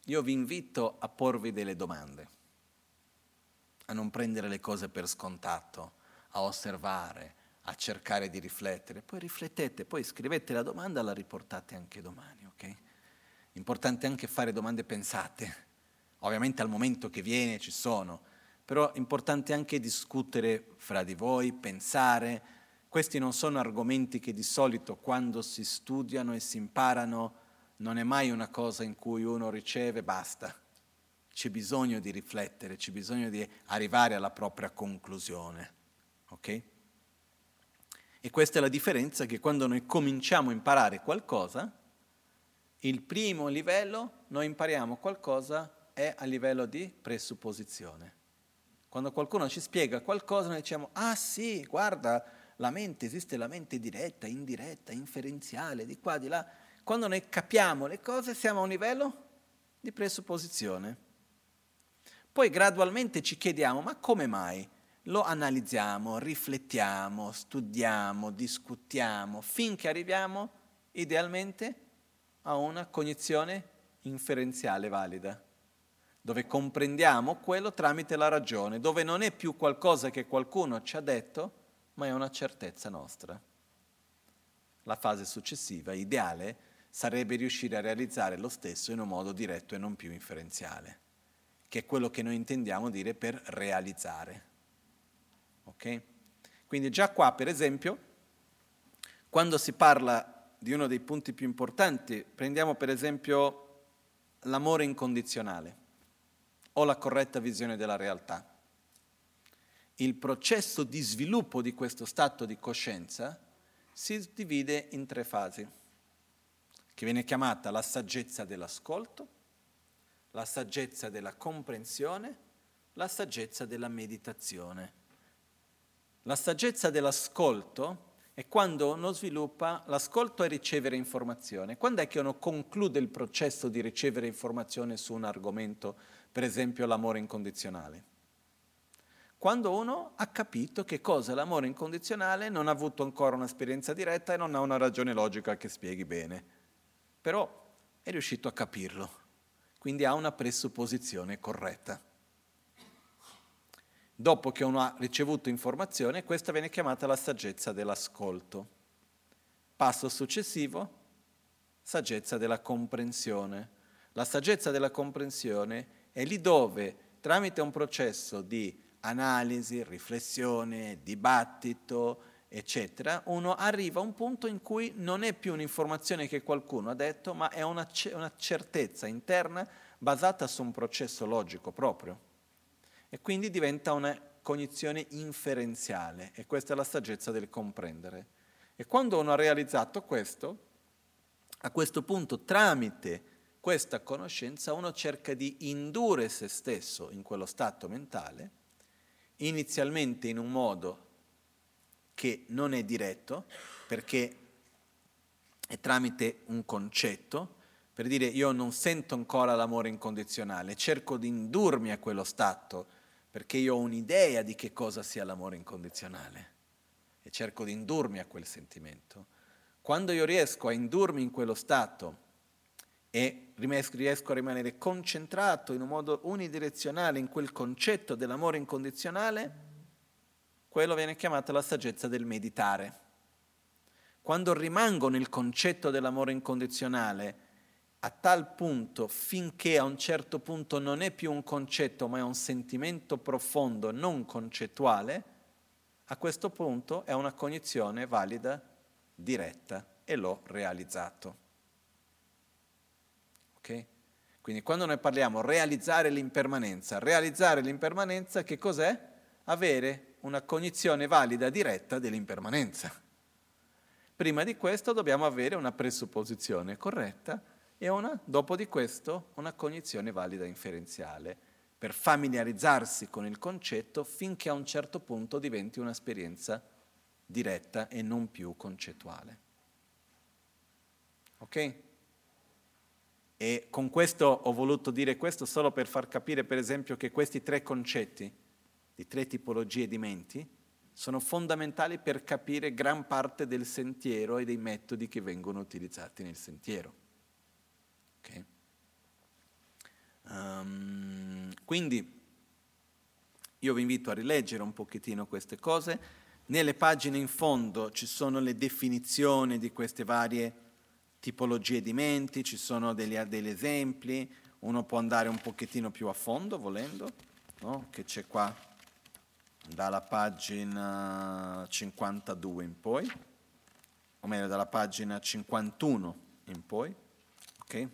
io vi invito a porvi delle domande, a non prendere le cose per scontato, a osservare, a cercare di riflettere. Poi riflettete, poi scrivete la domanda e la riportate anche domani, ok? Importante anche fare domande pensate. Ovviamente al momento che viene ci sono, però è importante anche discutere fra di voi, pensare. Questi non sono argomenti che di solito quando si studiano e si imparano non è mai una cosa in cui uno riceve e basta. C'è bisogno di riflettere, c'è bisogno di arrivare alla propria conclusione. Ok? E questa è la differenza che quando noi cominciamo a imparare qualcosa, il primo livello, noi impariamo qualcosa, è a livello di presupposizione. Quando qualcuno ci spiega qualcosa, noi diciamo, ah sì, guarda, la mente, esiste la mente diretta, indiretta, inferenziale, di qua, di là quando noi capiamo le cose siamo a un livello di presupposizione. Poi gradualmente ci chiediamo, ma come mai? Lo analizziamo, riflettiamo, studiamo, discutiamo, finché arriviamo idealmente a una cognizione inferenziale valida, dove comprendiamo quello tramite la ragione, dove non è più qualcosa che qualcuno ci ha detto, ma è una certezza nostra. La fase successiva, ideale, sarebbe riuscire a realizzare lo stesso in un modo diretto e non più inferenziale, che è quello che noi intendiamo dire per realizzare. Ok? Quindi già qua, per esempio, quando si parla di uno dei punti più importanti, prendiamo per esempio l'amore incondizionale o la corretta visione della realtà. Il processo di sviluppo di questo stato di coscienza si divide in tre fasi che viene chiamata la saggezza dell'ascolto, la saggezza della comprensione, la saggezza della meditazione. La saggezza dell'ascolto è quando uno sviluppa l'ascolto e ricevere informazione. Quando è che uno conclude il processo di ricevere informazione su un argomento, per esempio l'amore incondizionale? Quando uno ha capito che cosa è l'amore incondizionale, non ha avuto ancora un'esperienza diretta e non ha una ragione logica che spieghi bene però è riuscito a capirlo, quindi ha una presupposizione corretta. Dopo che uno ha ricevuto informazione, questa viene chiamata la saggezza dell'ascolto. Passo successivo, saggezza della comprensione. La saggezza della comprensione è lì dove, tramite un processo di analisi, riflessione, dibattito, eccetera, uno arriva a un punto in cui non è più un'informazione che qualcuno ha detto, ma è una, una certezza interna basata su un processo logico proprio. E quindi diventa una cognizione inferenziale e questa è la saggezza del comprendere. E quando uno ha realizzato questo, a questo punto tramite questa conoscenza uno cerca di indurre se stesso in quello stato mentale, inizialmente in un modo che non è diretto, perché è tramite un concetto, per dire io non sento ancora l'amore incondizionale, cerco di indurmi a quello stato, perché io ho un'idea di che cosa sia l'amore incondizionale e cerco di indurmi a quel sentimento. Quando io riesco a indurmi in quello stato e riesco a rimanere concentrato in un modo unidirezionale in quel concetto dell'amore incondizionale, quello viene chiamato la saggezza del meditare. Quando rimango nel concetto dell'amore incondizionale a tal punto finché a un certo punto non è più un concetto ma è un sentimento profondo non concettuale, a questo punto è una cognizione valida, diretta e l'ho realizzato. Ok? Quindi quando noi parliamo realizzare l'impermanenza, realizzare l'impermanenza che cos'è? Avere una cognizione valida diretta dell'impermanenza. Prima di questo dobbiamo avere una presupposizione corretta e una, dopo di questo una cognizione valida inferenziale per familiarizzarsi con il concetto finché a un certo punto diventi un'esperienza diretta e non più concettuale. Ok? E con questo ho voluto dire questo solo per far capire, per esempio, che questi tre concetti, di tre tipologie di menti sono fondamentali per capire gran parte del sentiero e dei metodi che vengono utilizzati nel sentiero. Okay? Um, quindi io vi invito a rileggere un pochettino queste cose. Nelle pagine in fondo ci sono le definizioni di queste varie tipologie di menti, ci sono degli, degli esempi, uno può andare un pochettino più a fondo volendo, no? che c'è qua dalla pagina 52 in poi, o meglio dalla pagina 51 in poi, ok?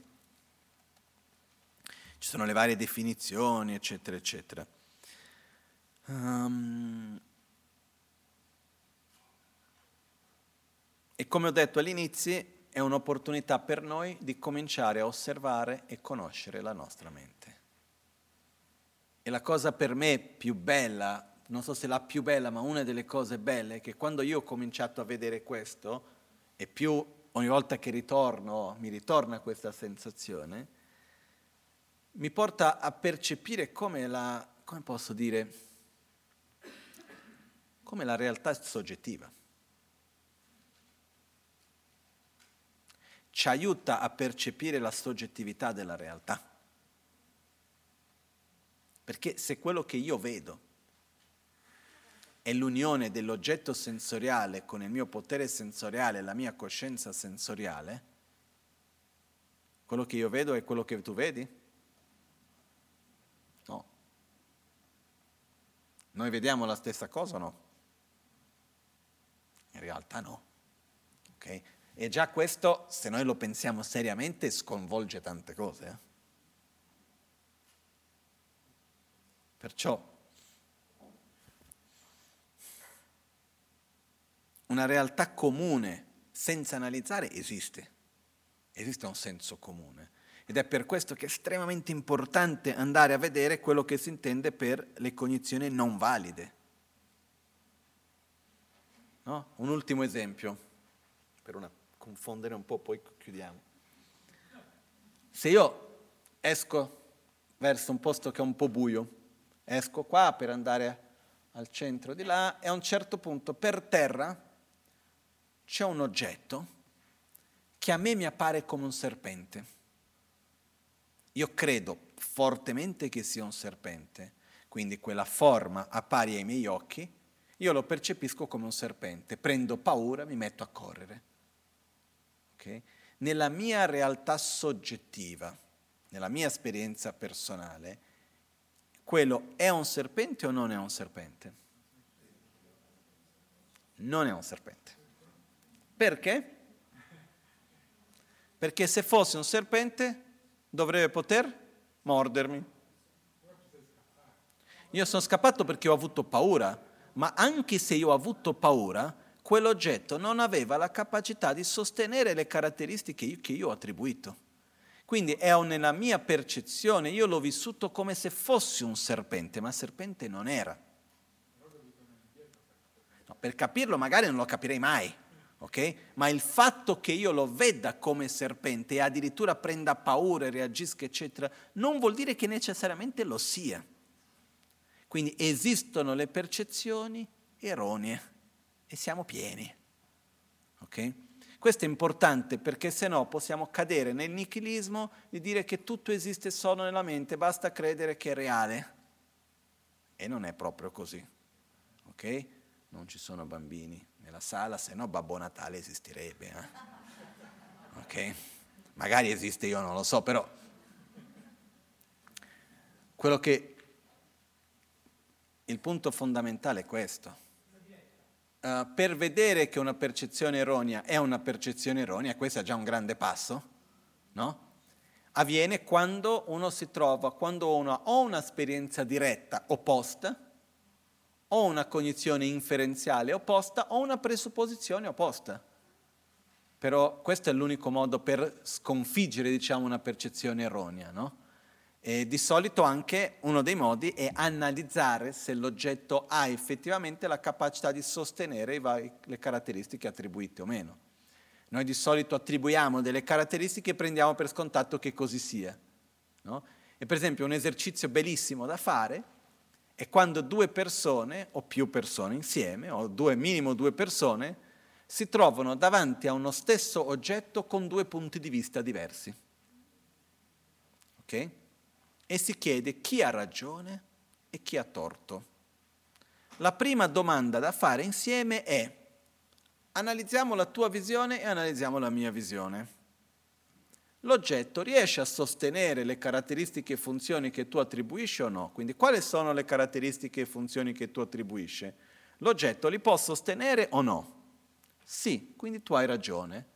Ci sono le varie definizioni, eccetera, eccetera. Um, e come ho detto all'inizio, è un'opportunità per noi di cominciare a osservare e conoscere la nostra mente. E la cosa per me più bella, non so se la più bella, ma una delle cose belle è che quando io ho cominciato a vedere questo, e più ogni volta che ritorno, mi ritorna questa sensazione, mi porta a percepire come la, come posso dire, come la realtà soggettiva. Ci aiuta a percepire la soggettività della realtà. Perché se quello che io vedo è l'unione dell'oggetto sensoriale con il mio potere sensoriale, la mia coscienza sensoriale, quello che io vedo è quello che tu vedi? No. Noi vediamo la stessa cosa o no? In realtà no. Okay? E già questo, se noi lo pensiamo seriamente, sconvolge tante cose. Eh? Perciò una realtà comune senza analizzare esiste, esiste un senso comune. Ed è per questo che è estremamente importante andare a vedere quello che si intende per le cognizioni non valide. No? Un ultimo esempio, per una confondere un po', poi chiudiamo. Se io esco verso un posto che è un po' buio, esco qua per andare al centro di là e a un certo punto per terra c'è un oggetto che a me mi appare come un serpente. Io credo fortemente che sia un serpente, quindi quella forma appare ai miei occhi, io lo percepisco come un serpente, prendo paura, mi metto a correre okay? nella mia realtà soggettiva, nella mia esperienza personale, quello è un serpente o non è un serpente? Non è un serpente. Perché? Perché se fosse un serpente dovrebbe poter mordermi. Io sono scappato perché ho avuto paura, ma anche se io ho avuto paura, quell'oggetto non aveva la capacità di sostenere le caratteristiche che io ho attribuito. Quindi è nella mia percezione, io l'ho vissuto come se fosse un serpente, ma serpente non era. No, per capirlo magari non lo capirei mai, ok? Ma il fatto che io lo veda come serpente e addirittura prenda paura, reagisca, eccetera, non vuol dire che necessariamente lo sia. Quindi esistono le percezioni erronee e siamo pieni. Ok? Questo è importante perché se no possiamo cadere nel nichilismo di dire che tutto esiste solo nella mente, basta credere che è reale. E non è proprio così. Ok? Non ci sono bambini nella sala, se no Babbo Natale esisterebbe. Eh? Ok? Magari esiste, io non lo so, però quello che il punto fondamentale è questo uh, per vedere che una percezione erronea è una percezione erronea, questo è già un grande passo, no? Avviene quando uno si trova, quando uno ha o un'esperienza diretta opposta, o una cognizione inferenziale opposta, o una presupposizione opposta. Però questo è l'unico modo per sconfiggere, diciamo, una percezione erronea, no? E di solito anche uno dei modi è analizzare se l'oggetto ha effettivamente la capacità di sostenere le caratteristiche attribuite o meno. Noi di solito attribuiamo delle caratteristiche e prendiamo per scontato che così sia. No? E per esempio un esercizio bellissimo da fare è quando due persone o più persone insieme, o due, minimo due persone, si trovano davanti a uno stesso oggetto con due punti di vista diversi. Okay? E si chiede chi ha ragione e chi ha torto. La prima domanda da fare insieme è analizziamo la tua visione e analizziamo la mia visione. L'oggetto riesce a sostenere le caratteristiche e funzioni che tu attribuisci o no? Quindi quali sono le caratteristiche e funzioni che tu attribuisci? L'oggetto li può sostenere o no? Sì, quindi tu hai ragione.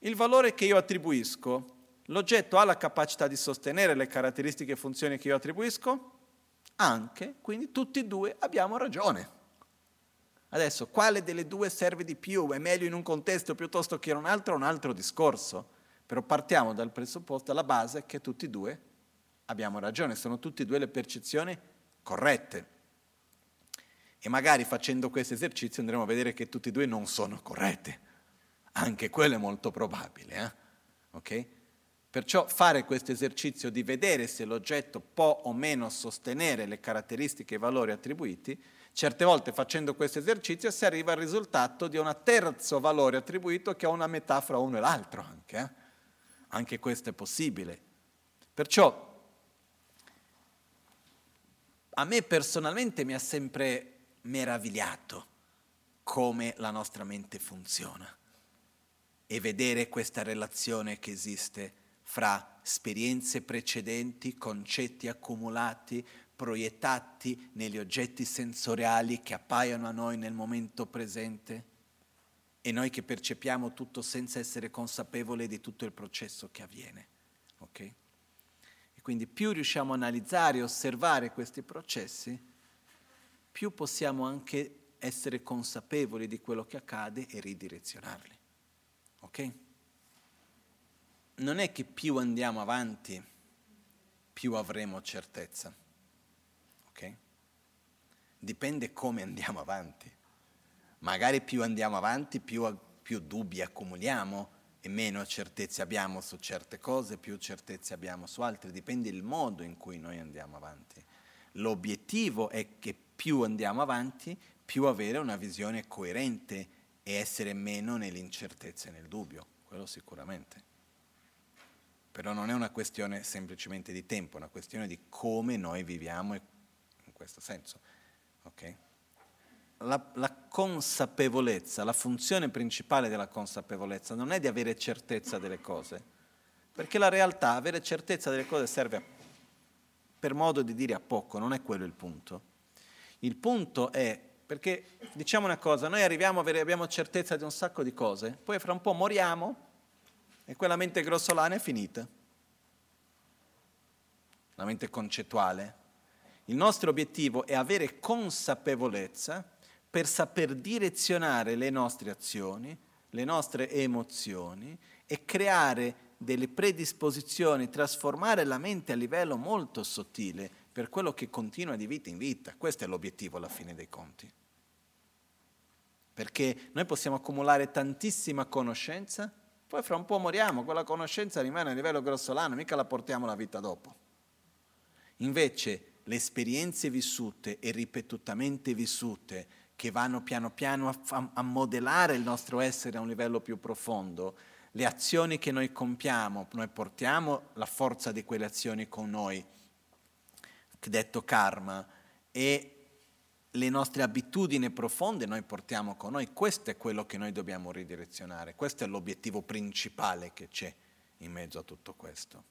Il valore che io attribuisco, l'oggetto ha la capacità di sostenere le caratteristiche e funzioni che io attribuisco? Anche, quindi tutti e due abbiamo ragione. Adesso, quale delle due serve di più? È meglio in un contesto piuttosto che in un altro? È un altro discorso. Però partiamo dal presupposto, dalla base, che tutti e due abbiamo ragione, sono tutte e due le percezioni corrette. E magari facendo questo esercizio andremo a vedere che tutti e due non sono corrette. Anche quello è molto probabile. Eh? Okay? Perciò fare questo esercizio di vedere se l'oggetto può o meno sostenere le caratteristiche e i valori attribuiti, certe volte facendo questo esercizio si arriva al risultato di un terzo valore attribuito che ha una metà fra uno e l'altro anche. Eh? Anche questo è possibile. Perciò a me personalmente mi ha sempre meravigliato come la nostra mente funziona e vedere questa relazione che esiste fra esperienze precedenti, concetti accumulati, proiettati negli oggetti sensoriali che appaiono a noi nel momento presente e noi che percepiamo tutto senza essere consapevoli di tutto il processo che avviene. Okay? E quindi più riusciamo a analizzare e osservare questi processi, più possiamo anche essere consapevoli di quello che accade e ridirezionarli. Ok? Non è che più andiamo avanti, più avremo certezza. Ok? Dipende come andiamo avanti. Magari più andiamo avanti, più, più dubbi accumuliamo e meno certezze abbiamo su certe cose, più certezze abbiamo su altre. Dipende il modo in cui noi andiamo avanti. L'obiettivo è che più andiamo avanti, più avere una visione coerente e essere meno nell'incertezza e nel dubbio, quello sicuramente. Però non è una questione semplicemente di tempo, è una questione di come noi viviamo in questo senso. Okay? La, la, consapevolezza, la funzione principale della consapevolezza non è di avere certezza delle cose, perché la realtà, avere certezza delle cose serve a, per modo di dire a poco, non è quello il punto. Il punto è perché diciamo una cosa, noi arriviamo, abbiamo certezza di un sacco di cose, poi fra un po' moriamo e quella mente grossolana è finita. La mente concettuale. Il nostro obiettivo è avere consapevolezza per saper direzionare le nostre azioni, le nostre emozioni e creare delle predisposizioni, trasformare la mente a livello molto sottile per quello che continua di vita in vita. Questo è l'obiettivo alla fine dei conti. Perché noi possiamo accumulare tantissima conoscenza, poi fra un po' moriamo, quella conoscenza rimane a livello grossolano, mica la portiamo la vita dopo. Invece le esperienze vissute e ripetutamente vissute, che vanno piano piano a, a, modellare il nostro essere a un livello più profondo, le azioni che noi compiamo, noi portiamo la forza di quelle azioni con noi detto karma, e le nostre abitudini profonde noi portiamo con noi, questo è quello che noi dobbiamo ridirezionare, questo è l'obiettivo principale che c'è in mezzo a tutto questo.